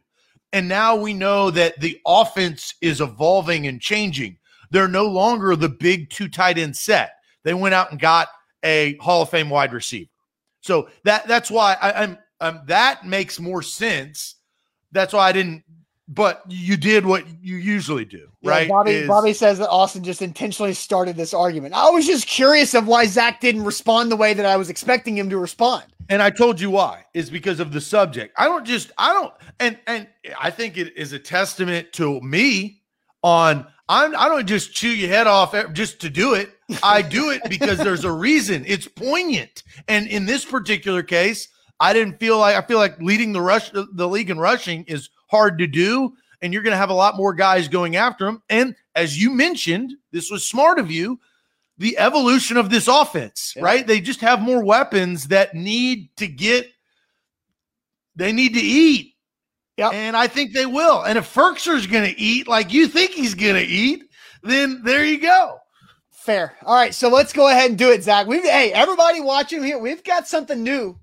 And now we know that the offense is evolving and changing. They're no longer the big two tight end set. They went out and got a Hall of Fame wide receiver. So that that's why I, I'm, I'm that makes more sense that's why I didn't. But you did what you usually do, yeah, right? Bobby, Is, Bobby says that Austin just intentionally started this argument. I was just curious of why Zach didn't respond the way that I was expecting him to respond. And I told you why is because of the subject. I don't just I don't and and I think it is a testament to me on I'm I don't just chew your head off just to do it. I do it because there's a reason. It's poignant. And in this particular case, I didn't feel like I feel like leading the rush the league in rushing is hard to do, and you're going to have a lot more guys going after him. And as you mentioned, this was smart of you. The evolution of this offense, yeah. right? They just have more weapons that need to get. They need to eat. Yep. And I think they will. And if Firkser's going to eat like you think he's going to eat, then there you go. Fair. All right, so let's go ahead and do it, Zach. We've hey, everybody watching here, we've got something new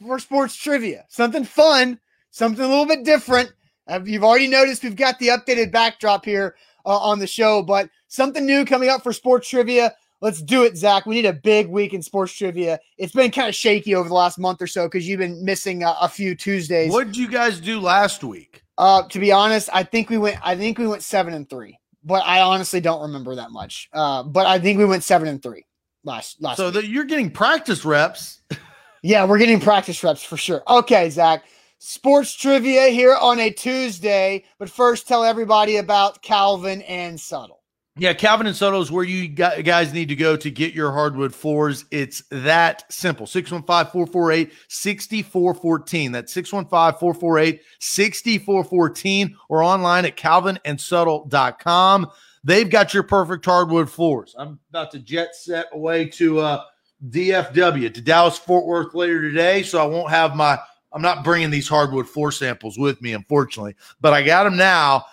for sports trivia. Something fun, something a little bit different. Uh, you've already noticed we've got the updated backdrop here uh, on the show, but something new coming up for sports trivia. Let's do it, Zach. We need a big week in sports trivia. It's been kind of shaky over the last month or so because you've been missing a, a, few Tuesdays. What did you guys do last week? Uh, to be honest, I think we went. I think we went seven and three, but I honestly don't remember that much. Uh, but I think we went seven and three last last. So that you're getting practice reps. [LAUGHS] Yeah, we're getting practice reps for sure. Okay, Zach. Sports trivia here on a Tuesday, but first tell everybody about Calvin and Subtle. Yeah, Calvin and Subtle is where you guys need to go to get your hardwood floors. It's that simple. 615 448 6414. That's 615 448 6414 or online at calvinandsubtle.com. They've got your perfect hardwood floors. I'm about to jet set away to uh, DFW to Dallas Fort Worth later today. So I won't have my, I'm not bringing these hardwood floor samples with me, unfortunately, but I got them now.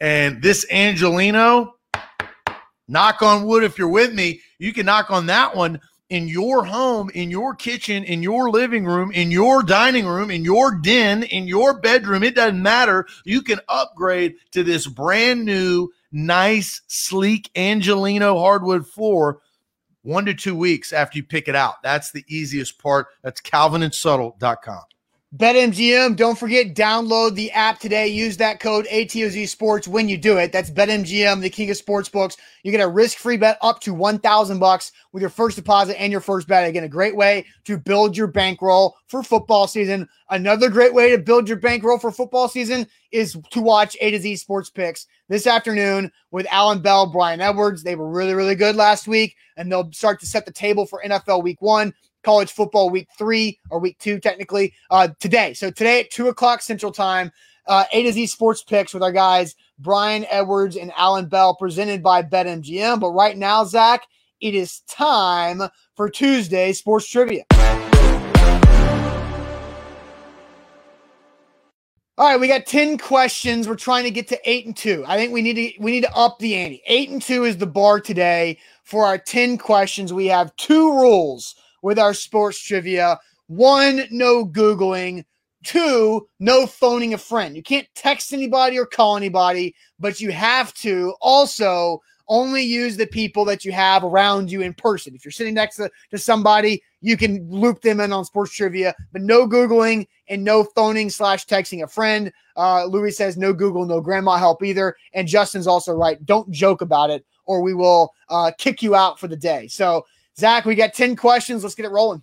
And this Angelino, knock on wood if you're with me, you can knock on that one in your home, in your kitchen, in your living room, in your dining room, in your den, in your bedroom. It doesn't matter. You can upgrade to this brand new, nice, sleek Angelino hardwood floor one to two weeks after you pick it out. That's the easiest part. That's calvinandsubtle.com. BetMGM, don't forget, download the app today. Use that code ATOZ Sports when you do it. That's BetMGM, the king of sports books. You get a risk-free bet up to 1000 bucks with your first deposit and your first bet. Again, a great way to build your bankroll for football season. Another great way to build your bankroll for football season is to watch A to Z Sports Picks this afternoon with Alan Bell, Brian Edwards. They were really, really good last week, and they'll start to set the table for NFL Week One college football week three or week two, technically, uh, today. So today at two o'clock Central Time, uh, A to Z Sports Picks with our guys Brian Edwards and Alan Bell, presented by BetMGM. But right now, Zach, it is time for Tuesday Sports Trivia. All right, we got 10 questions. We're trying to get to 8 and 2. I think we need to we need to up the ante. 8 and 2 is the bar today for our 10 questions. We have two rules with our sports trivia. One, no Googling. Two, no phoning a friend. You can't text anybody or call anybody, but you have to also only use the people that you have around you in person. If you're sitting next to, to somebody, you can loop them in on sports trivia, but no Googling and no phoning slash texting a friend. Uh, Louis says no Google, no grandma help either. And Justin's also right. Don't joke about it or we will uh, kick you out for the day. So, Zach, we got 10 questions. Let's get it rolling.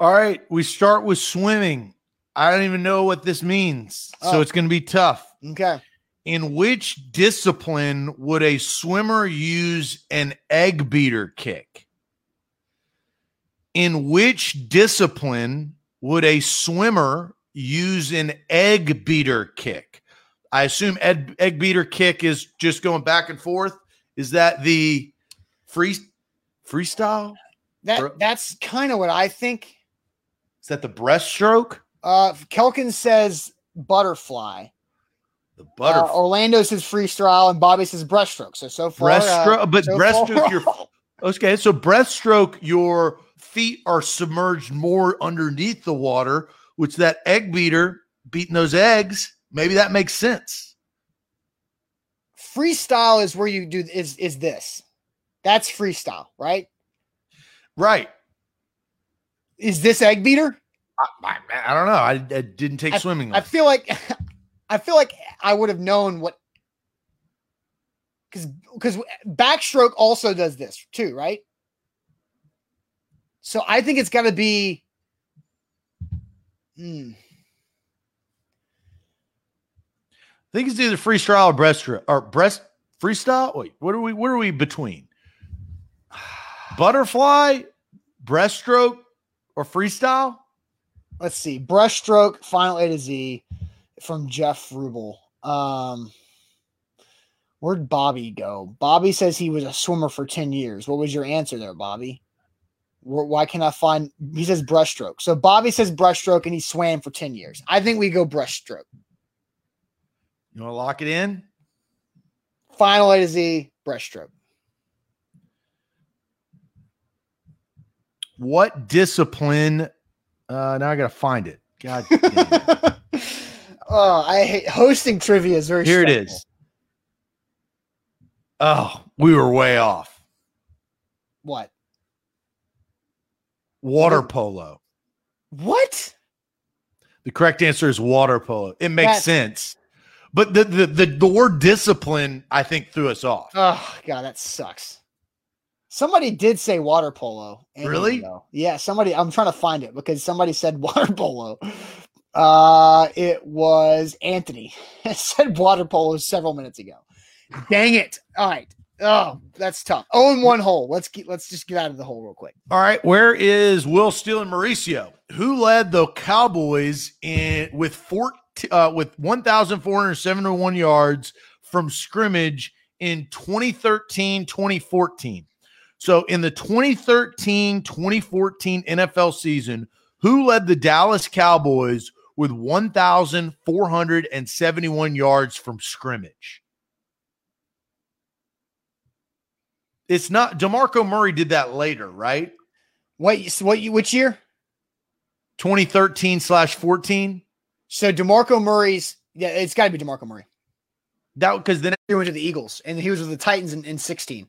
All right. We start with swimming. I don't even know what this means. Oh. So it's going to be tough. Okay. In which discipline would a swimmer use an egg beater kick? In which discipline would a swimmer use an egg beater kick? I assume egg, egg beater kick is just going back and forth. Is that the free freestyle? That that's kind of what I think. Is that the breaststroke? Uh, Kelkin says butterfly. The butterfly. Uh, Orlando says freestyle, and Bobby says breaststroke. So so far, breaststroke, uh, but so breaststroke, your [LAUGHS] okay. So breaststroke, your feet are submerged more underneath the water, which that egg beater beating those eggs. Maybe that makes sense. Freestyle is where you do is is this. That's freestyle, right? Right. Is this egg beater? I, I, don't know. I, I didn't take I, swimming. I feel like [LAUGHS] I feel like I would have known what because because backstroke also does this too, right? So I think it's got to be. Hmm. I think it's either freestyle or breaststroke or breast freestyle. Wait, what are we? What are we between? Butterfly, breaststroke, or freestyle? let's see, breaststroke, final A to Z from Jeff Rubel. Um, where'd Bobby go? Bobby says he was a swimmer for 10 years. What was your answer there, Bobby? Why can't I find? He says breaststroke. So Bobby says breaststroke and he swam for 10 years. I think we go breaststroke. You want to lock it in? Final A to Z, breaststroke. What discipline uh, now I gotta find it. God. [LAUGHS] damn oh, I hate hosting trivia. Is very here. Stressful. It is. Oh, we were way off. What? Water polo. What? The correct answer is water polo. It makes That's... sense. But the, the the the word discipline, I think, threw us off. Oh god, that sucks. Somebody did say water polo. Really? Yeah, somebody. I'm trying to find it because somebody said [LAUGHS] water polo. Uh, it was Anthony. [LAUGHS] said water polo several minutes ago. Dang it! All right. Oh, that's tough. Oh, in one hole. Let's get. Let's just get out of the hole real quick. All right. Where is Will Steele and Mauricio? Who led the Cowboys in with four uh, with 1,471 yards from scrimmage in 2013 2014? So in the 2013 2014 NFL season, who led the Dallas Cowboys with 1,471 yards from scrimmage? It's not DeMarco Murray did that later, right? What what which year? 2013 slash 14. So DeMarco Murray's yeah, it's got to be DeMarco Murray. That because then he went to the Eagles and he was with the Titans in, in 16.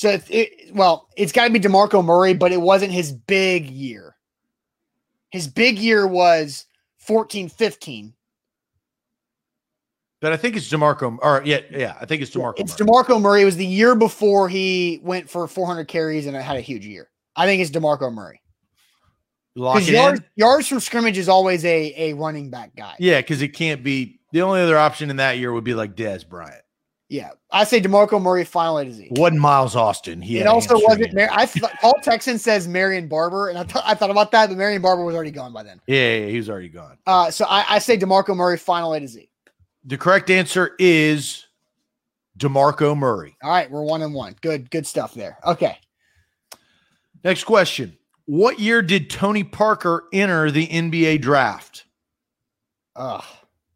So, it, it, well, it's got to be DeMarco Murray, but it wasn't his big year. His big year was 14 15. But I think it's DeMarco. Or yeah, yeah, I think it's DeMarco. It's Murray. DeMarco Murray. It was the year before he went for 400 carries and had a huge year. I think it's DeMarco Murray. Lock yards, yards from scrimmage is always a a running back guy. Yeah, because it can't be the only other option in that year would be like Dez Bryant. Yeah, I say Demarco Murray final A to Z. Wasn't Miles Austin? He it also wasn't. Mar- I th- Paul Texan says Marion Barber, and I, th- I thought about that, but Marion Barber was already gone by then. Yeah, yeah he was already gone. Uh, so I, I say Demarco Murray final A to Z. The correct answer is Demarco Murray. All right, we're one and one. Good, good stuff there. Okay. Next question: What year did Tony Parker enter the NBA draft? Oh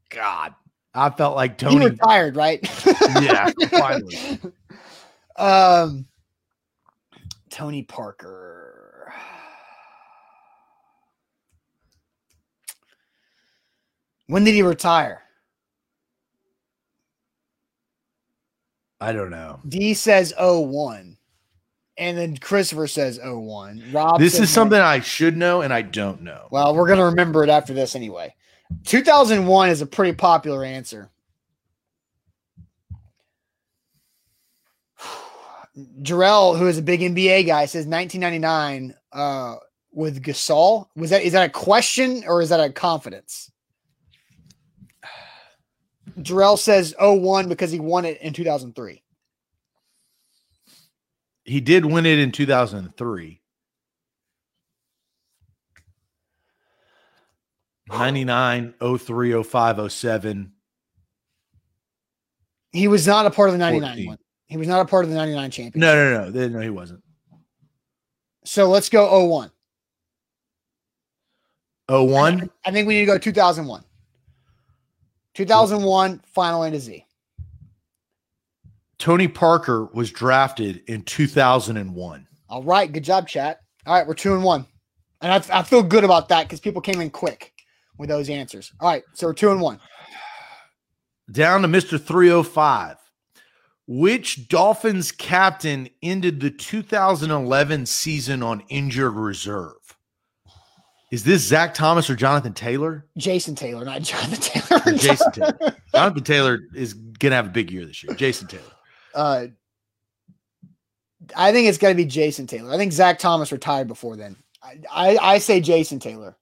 God. I felt like Tony he retired, right? yeah, [LAUGHS] finally. Um, Tony Parker. When did he retire? I don't know. D says 01. And then Christopher says 01. Rob This is something I should know and I don't know. Well, we're going to remember it after this anyway. 2001 is a pretty popular answer. [SIGHS] Jarrell, who is a big NBA guy, says 1999 uh, with Gasol. Was that is that a question or is that a confidence? [SIGHS] Jarrell says 01 because he won it in 2003. He did win it in 2003. 99, 03, 05, 07. He was not a part of the 99 14. one. He was not a part of the 99 championship. No, no, no. No, he wasn't. So let's go 01. 01? I think we need to go 2001. 2001, final A to Z. Tony Parker was drafted in 2001. All right. Good job, chat. All right. We're two and one. And I, I feel good about that because people came in quick with those answers. All right. So we're two and one. Down to Mr. 305. Which Dolphins captain ended the 2011 season on injured reserve? Is this Zach Thomas or Jonathan Taylor? Jason Taylor, not Jonathan Taylor. Or Jason Taylor. [LAUGHS] Jonathan Taylor is going to have a big year this year. Jason Taylor. Uh, I think it's gonna be Jason Taylor. I think Zach Thomas retired before then. I, I, I say Jason Taylor.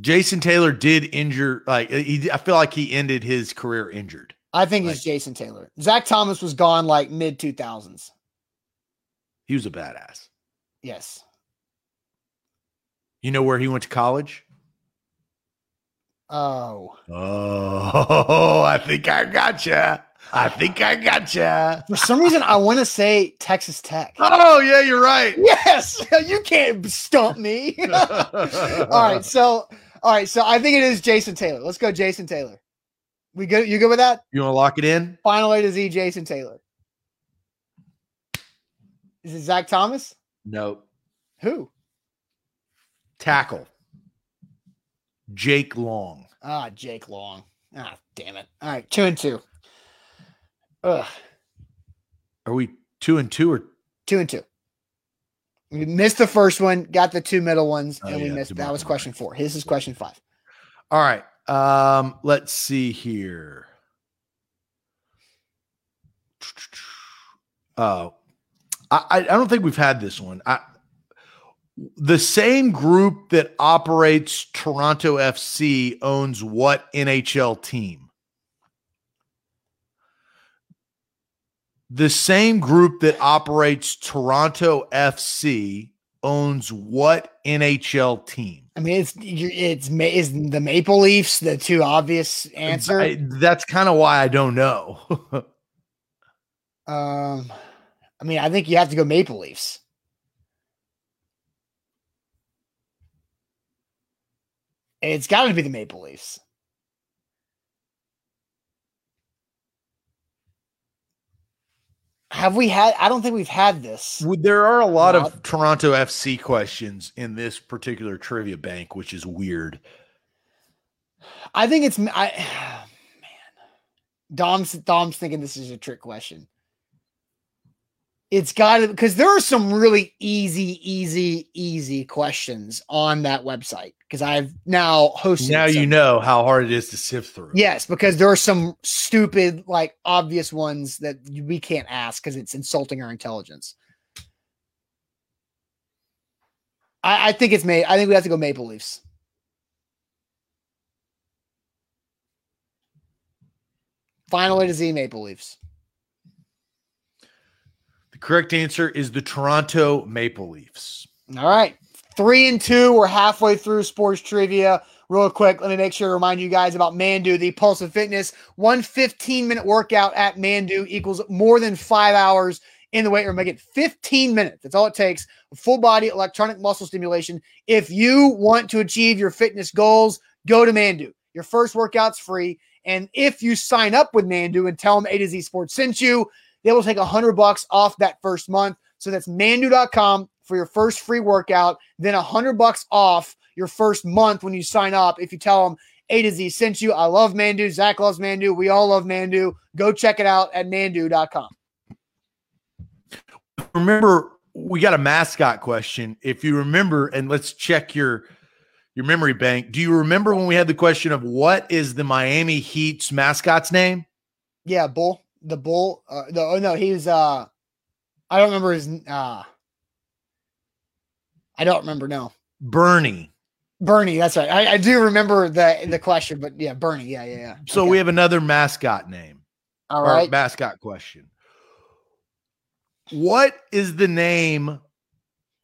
Jason Taylor did injure, like, he, I feel like he ended his career injured. I think it's Like- Jason Taylor. Zach Thomas was gone like mid 2000s. He was a badass. Yes. You know where he went to college? Oh. Oh, [LAUGHS] I think I gotcha. I think I gotcha. For some reason, I want to say Texas Tech. [LAUGHS] Oh, yeah, you're right. Yes, [LAUGHS] you can't stump me. all right, so all right, so I think it is Jason Taylor. Let's go, Jason Taylor. We good? You good with that? You want to lock it in? Final A to Z, Jason Taylor. Is it Zach Thomas? No. Who? Tackle. Jake Long. Ah, Jake Long. Ah, damn it. All right, two and two. Ugh, Are we two and two or two and two. We missed the first one, got the two middle ones, Oh, and we yeah, missed. That was question four. His is question five. all right? Um, let's see here. Oh, I, I I don't think we've had this one. I the same group that operates Toronto FC owns what NHL team? The same group that operates Toronto FC owns what NHL team? I mean, it's it's is the Maple Leafs the two obvious answer. I- that's kind of why I don't know. [LAUGHS] Um, I mean, I think you have to go Maple Leafs. It's got to be the Maple Leafs. Have we had? I don't think we've had this. There are a lot of Toronto FC questions in this particular trivia bank, which is weird. I think it's I [SIGHS] man. Dom's Dom's thinking this is a trick question. It's got to because there are some really easy, easy, easy questions on that website because I've now hosted. Now you know how hard it is to sift through. Yes, because there are some stupid, like obvious ones that we can't ask because it's insulting our intelligence. I, I think it's made. I think we have to go Maple Leafs. Finally, to Z Maple Leafs. Correct answer is the Toronto Maple Leafs. All right. Three and two. We're halfway through sports trivia. Real quick, let me make sure to remind you guys about Mandu, the Pulse of Fitness. One 15 minute workout at Mandu equals more than five hours in the weight room. Make it 15 minutes. That's all it takes. Full body electronic muscle stimulation. If you want to achieve your fitness goals, go to Mandu. Your first workout's free. And if you sign up with Mandu and tell them A to Z Sports sent you, they will take a hundred bucks off that first month. So that's mandu.com for your first free workout, then a hundred bucks off your first month when you sign up. If you tell them A to Z sent you. I love Mandu. Zach loves Mandu. We all love Mandu. Go check it out at mandu.com. Remember, we got a mascot question. If you remember, and let's check your your memory bank. Do you remember when we had the question of what is the Miami Heat's mascot's name? Yeah, Bull. The Bull. Uh, the, oh no, he was. Uh, I don't remember his. Uh, I don't remember. No, Burnie. Burnie. That's right. I, I do remember the the question, but yeah, Burnie. Yeah, yeah, yeah. So Okay. we have another mascot name. All right, mascot question. What is the name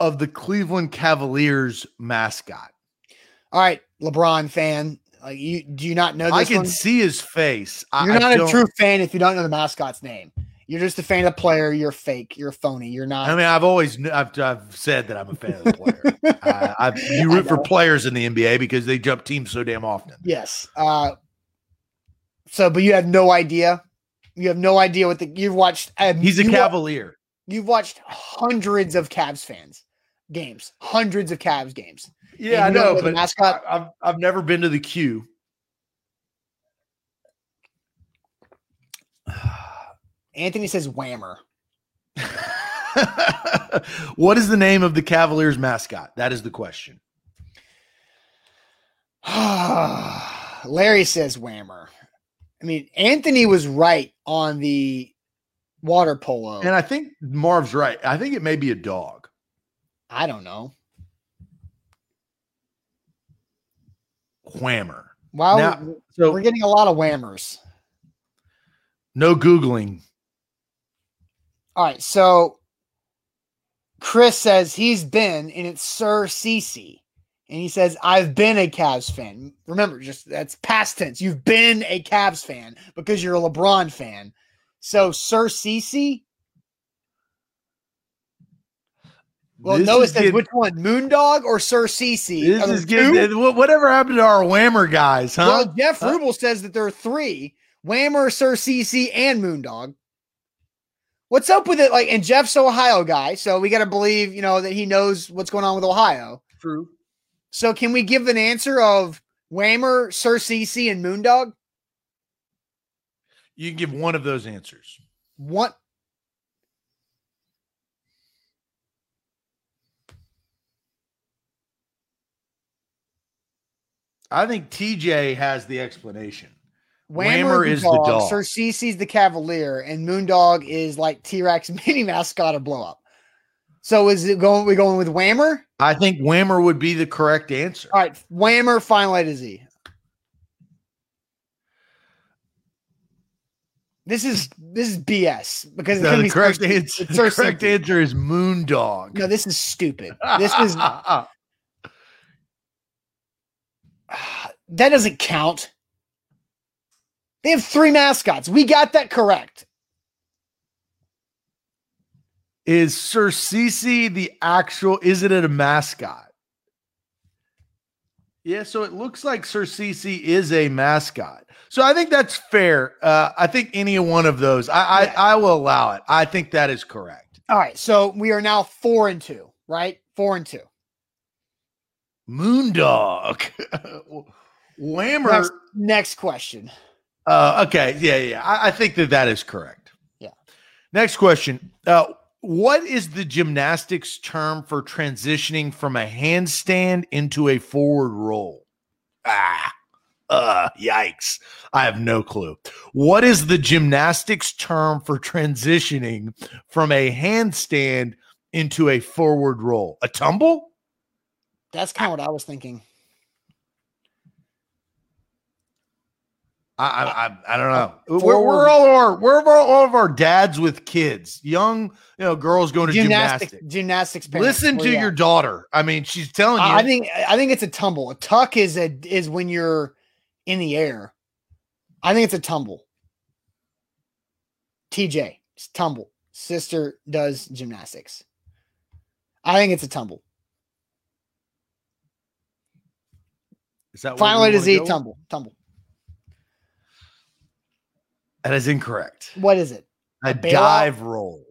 of the Cleveland Cavaliers mascot? All right, LeBron fan. Like you, do you not know this I can one? see his face. You're I not a don't- true fan if you don't know the mascot's name. You're just a fan of the player. You're fake. You're phony. You're not. I mean, I've always I've, I've said that I'm a fan of the player. [LAUGHS] uh, I, you I root for players in the NBA because they jump teams so damn often. yes. Uh, so, but you have no idea. You have no idea what the you've watched. Um, He's a you wa- Cavalier. you've watched hundreds of Cavs fans games, hundreds of Cavs games. Yeah, I know, but mascot. I, I've I've never been to the Q. [SIGHS] Anthony says Whammer. [LAUGHS] what is the name of the Cavaliers mascot? That is the question. [SIGHS] Larry says Whammer. I mean, Anthony was right on the water polo. And I think Marv's right. I think it may be a dog. I don't know. Whammer. Wow, Now- we're getting a lot of whammers. no Googling. All right, so Chris says he's been, and it's Sir Cece. And he says, I've been a Cavs fan. Remember, just that's past tense. You've been a Cavs fan because you're a LeBron fan. So Sir Cece. Well, This Noah says getting- which one, Moondog or Sir Cece? This is getting wha- whatever happened to our Whammer guys, huh? Well, Jeff Huh? Rubel says that there are three: Whammer, Sir CC, and Moondog. What's up with it? Like, and Jeff's an Ohio guy, so we got to believe, you know, that he knows what's going on with Ohio. True. So, can we give an answer of Whammer, Sir CC, and Moondog? You can give one of those answers. What? I think TJ has the explanation. Whammer, Whammer is is the dog, dog. Sir CC's the Cavalier, and Moondog is like T Rex [LAUGHS] mini mascot or blow up. So, is it going? We going with Whammer? I think Whammer would be the correct answer. All right, Whammer, final A to Z. This is this is BS because it's No, the correct answer, the correct answer is Moondog. No, this is stupid. This is [LAUGHS] that doesn't count. They have three mascots. We got that correct. is Sir Cece the actual? Is it a mascot? Yeah, so it looks like Sir Cece is a mascot. So I think that's fair. Uh, I think any one of those, I, Yeah. I I will allow it. I think that is correct. All right, so we are now four and two, right? Four and two. Moondog, [LAUGHS] Whammer. Next, next question. Uh, okay, yeah, yeah. I, I think that that is correct. Yeah. Next question. Uh, what is the gymnastics term for transitioning from a handstand into a forward roll? Ah, uh, yikes. I have no clue. What is the gymnastics term for transitioning from a handstand into a forward roll? A tumble? That's kind of what I was thinking. I I, uh, I, I don't know. Uh, we're, we're all of our we're all of our dads with kids, young you know girls going to Gymnastics, gymnastics. gymnastics. parents, Listen to you your daughter. I mean, she's telling you. I think I think it's a tumble. A tuck is a is when you're in the air. I think it's a tumble. TJ, it's tumble. Sister does gymnastics. I think it's a tumble. is that Finally to Z, tumble, tumble. That is incorrect. What is it? A, bailout? dive roll.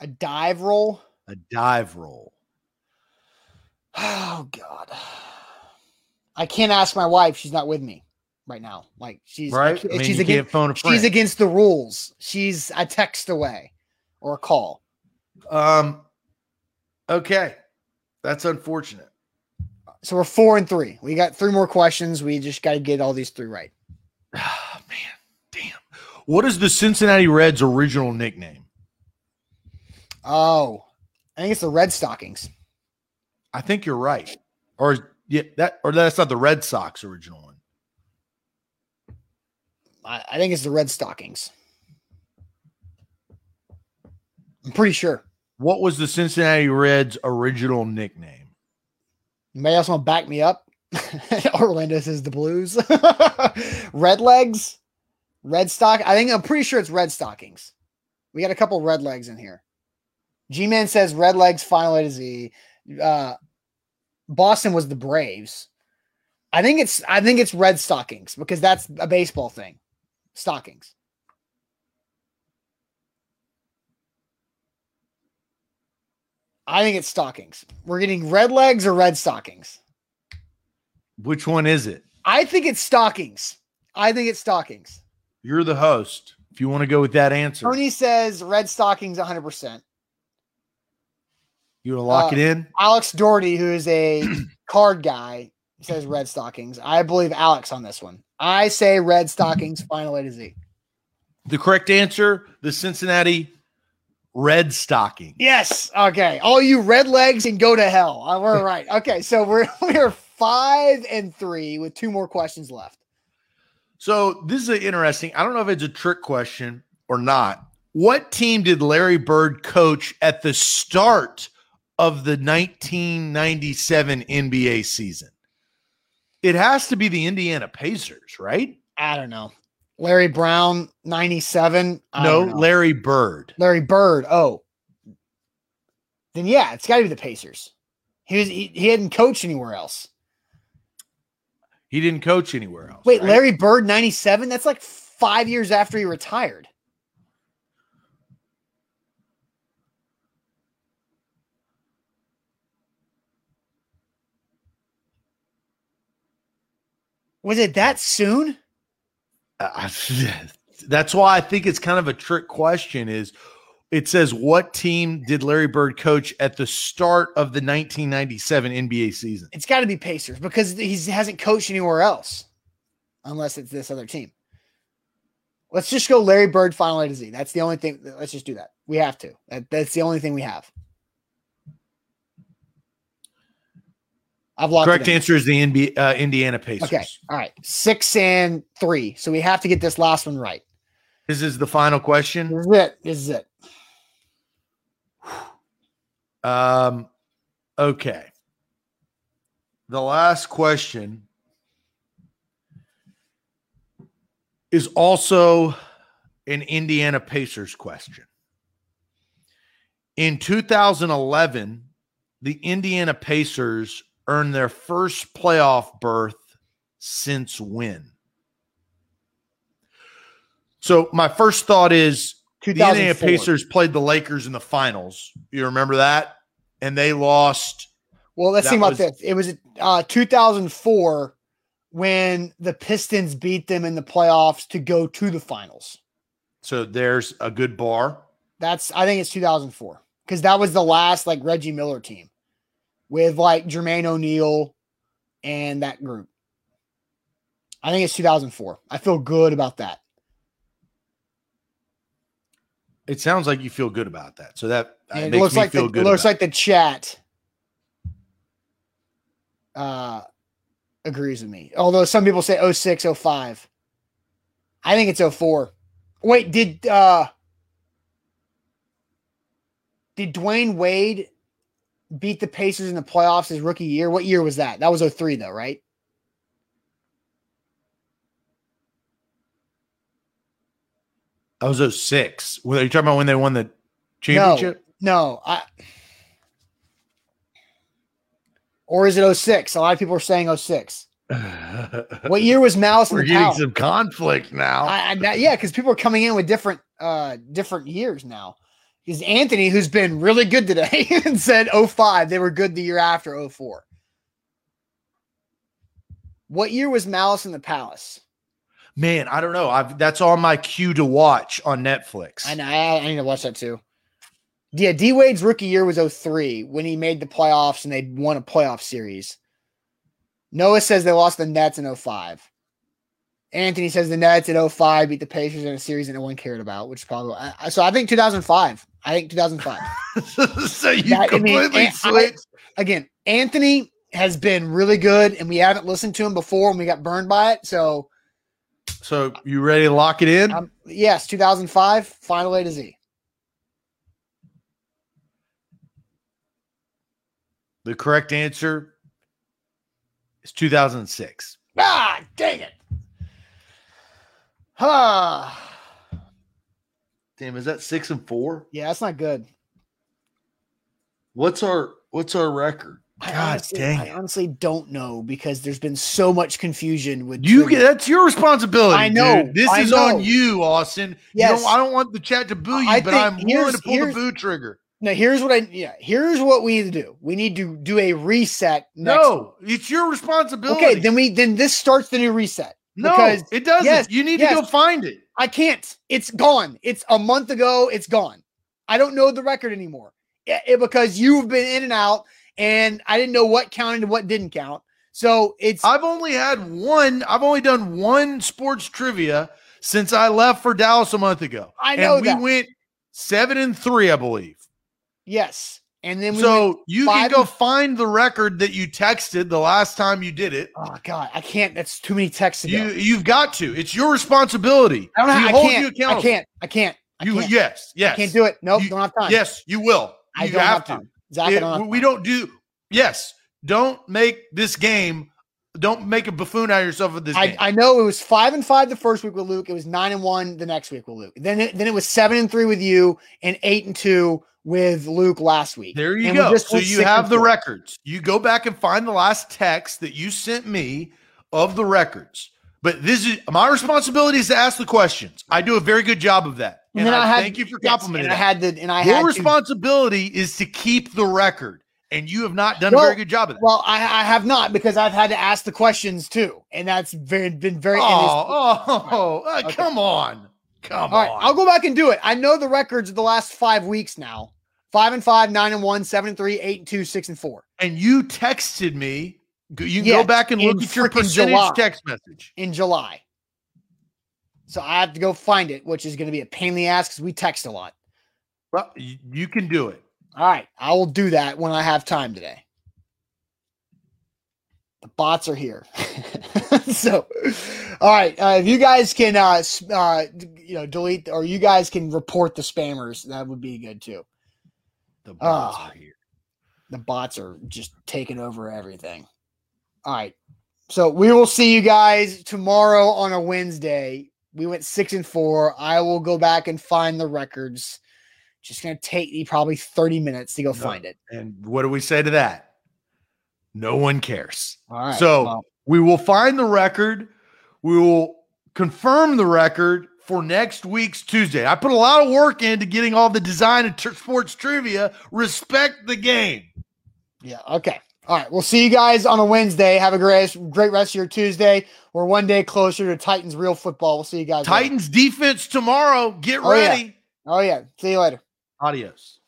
A dive roll? A dive roll. Oh God. I can't ask my wife. She's not with me. right now. Like she's Right? she's I mean, you against phone a she's against the rules. She's a text away or a call. Um. Okay, that's unfortunate. So we're four and three. We got three more questions. We just got to get all these three right. [SIGHS] [SIGHS] What is the Cincinnati Reds' original nickname? Oh, I think it's the Red Stockings. I think you're right. Or yeah, that or that's not the Red Sox original one. I, I think it's the Red Stockings. I'm pretty sure. What was the Cincinnati Reds' original nickname? Anybody else want to back me up? [LAUGHS] Orlando says the Blues. [LAUGHS] red legs, red stock. I think I'm pretty sure it's red stockings. We got a couple red legs in here. G Man says red legs final A to Z. Uh, Boston was the Braves. I think it's I think it's red stockings because that's a baseball thing. Stockings. I think it's stockings. We're getting red legs or red stockings. Which one is it? I think it's stockings. I think it's stockings. You're the host. If you want to go with that answer, Tony says red stockings 100%. you want to lock uh, it in. Alex Doherty, who is a [CLEARS THROAT] card guy, says red stockings. I believe Alex on this one. I say red stockings, [CLEARS THROAT] final A to Z. The correct answer: the Cincinnati Red Stocking. Yes. Okay. All you red legs can go to hell. Uh, We're [LAUGHS] right. Okay. So we're [LAUGHS] we're five and three with two more questions left. So this is an interesting. I don't know if it's a trick question or not. What team did Larry Bird coach at the start of the 1997 NBA season? It has to be the Indiana Pacers, right? I don't know. Larry Brown, 97. I no. Larry Bird. Larry Bird. Oh, then yeah, it's got to be the Pacers. He was he, he hadn't coached anywhere else. He didn't coach anywhere else. Wait, right? Larry Bird, ninety seven. That's like five years after he retired. Was it that soon? Uh, [LAUGHS] that's why I think it's kind of a trick question. Is it says what team did Larry Bird coach at the start of the 1997 NBA season? It's got to be Pacers because he hasn't coached anywhere else, unless it's this other team. Let's just go Larry Bird final A to Z. That's the only thing. Let's just do that. We have to. That, that's the only thing we have. I've locked. Correct answer is the NBA, uh, Indiana Pacers. Okay. All right. Six and three. So we have to get this last one right. This is the final question. This is it. This is it. Um, okay. The last question is also an Indiana Pacers question. In 2011, the Indiana Pacers earned their first playoff berth since when? So, my first thought is the Indiana Pacers played the Lakers in the finals. You remember that? And they lost. Well, let's think about was- this. It was uh, 2004 when the Pistons beat them in the playoffs to go to the finals. So there's a good bar. That's I think it's 2004 because that was the last like Reggie Miller team with like Jermaine O'Neal and that group. I think it's 2004. I feel good about that. It sounds like you feel good about that. So that uh, And it makes looks me like the, it looks like the chat uh agrees with me. Although some people say 06, 05. I think it's 04. Wait, did uh did Dwyane Wade beat the Pacers in the playoffs his rookie year? What year was that? That was 03 though, right? That was 06. Well, Are you talking about when they won the championship? No, I or is it 06? A lot of people are saying 06. [LAUGHS] What year was Malice in We're getting Palace? some conflict now. I, I, yeah, because people are coming in with different uh different years now. Because Anthony, who's been really good today, [LAUGHS] and said 05. They were good the year after 04. What year was Malice in the Palace? Man, I don't know. I've that's on my queue to watch on Netflix. I know. I, I need to watch that too. Yeah, D Wade's rookie year was 03 when he made the playoffs and they won a playoff series. Noah says they lost the Nets in 05. Anthony says the Nets in 05 beat the Pacers in a series that no one cared about, which is probably I- so. I think 2005. I think 2005. [LAUGHS] so you That- I mean, completely I- switched. Again, Anthony has been really good, and we haven't listened to him before, and we got burned by it. So, So you ready to lock it in? um, yes, 2005, final A to Z. the correct answer is 2006. Ah, dang it. Ah, Damn, is that six and four? yeah, that's not good. What's our what's our record? I God honestly, dang I honestly don't know because there's been so much confusion with You that's your responsibility. I know, dude. This I is know. on you, Austin. Yes. You I don't want the chat to boo you, I but I'm willing to pull the boo trigger. Now here's what I yeah, here's what we need to do. We need to do a reset next No, it's your responsibility. Okay, then we then this starts the new reset. no, because- it doesn't. yes, you need yes. to go find it. I can't. It's gone. It's a month ago. It's gone. I don't know the record anymore It- it- because you've been in and out, and I didn't know what counted and what didn't count. So it's I've only had one. I've only done one sports trivia since I left for Dallas a month ago. I know and we that. went seven and three, I believe. yes, and then we So you can go find the record that you texted the last time you did it. oh god, I can't. That's too many texts. You you've got to. It's your responsibility. I don't. We I hold can't. I can't. I can't. I You can't. yes yes. I can't do it. Nope. You- don't have time. Yes, you will. I you don't have, have to. Zach, It- don't we don't do. Yes, don't make this game. Don't make a buffoon out of yourself with this I, game. I know it was five and five the first week with Luke. It was nine and one the next week with Luke. Then it, then it was seven and three with you and eight and two with Luke last week. There you And go. So you have the four. records. You go back and find the last text that you sent me of the records. But this is my responsibility is to ask the questions. I do a very good job of that. And And, then I, I had- thank you for yes, complimenting and I had the and I Your had to, responsibility is to keep the record, and you have not done Well, a very good job of that. well, I, I have not because I've had to ask the questions too, and that's very been very. oh, oh, uh, Okay. come on, come all right, on. I'll go back and do it. I know the records of the last five weeks now: five and five, nine and one, seven and three, eight and two, six and four. and you texted me. You can Yes, go back and look at your percentage July. text message. in July. So I have to go find it, which is going to be a pain in the ass because we text a lot. Well, you, can do it. All right, I will do that when I have time today. The bots are here, [LAUGHS] so all right. Uh, if you guys can, uh, uh, you know, delete or you guys can report the spammers, that would be good too. The bots Ah. are here. The bots are just taking over everything. All right, so we will see you guys tomorrow on a Wednesday. We went six and four. I will go back and find the records. Just gonna take me probably thirty minutes to go No. find it. And what do we say to that? No one cares. All right. so well, we will find the record. We will confirm the record for next week's Tuesday. I put a lot of work into getting all the design and tr- sports trivia. Respect the game. yeah. Okay. All right. We'll see you guys on a Wednesday. Have a great, great rest of your Tuesday. We're one day closer to Titans real football. We'll see you guys. later. Titans defense tomorrow. Get Oh, yeah. ready. Oh yeah. See you later. Adios.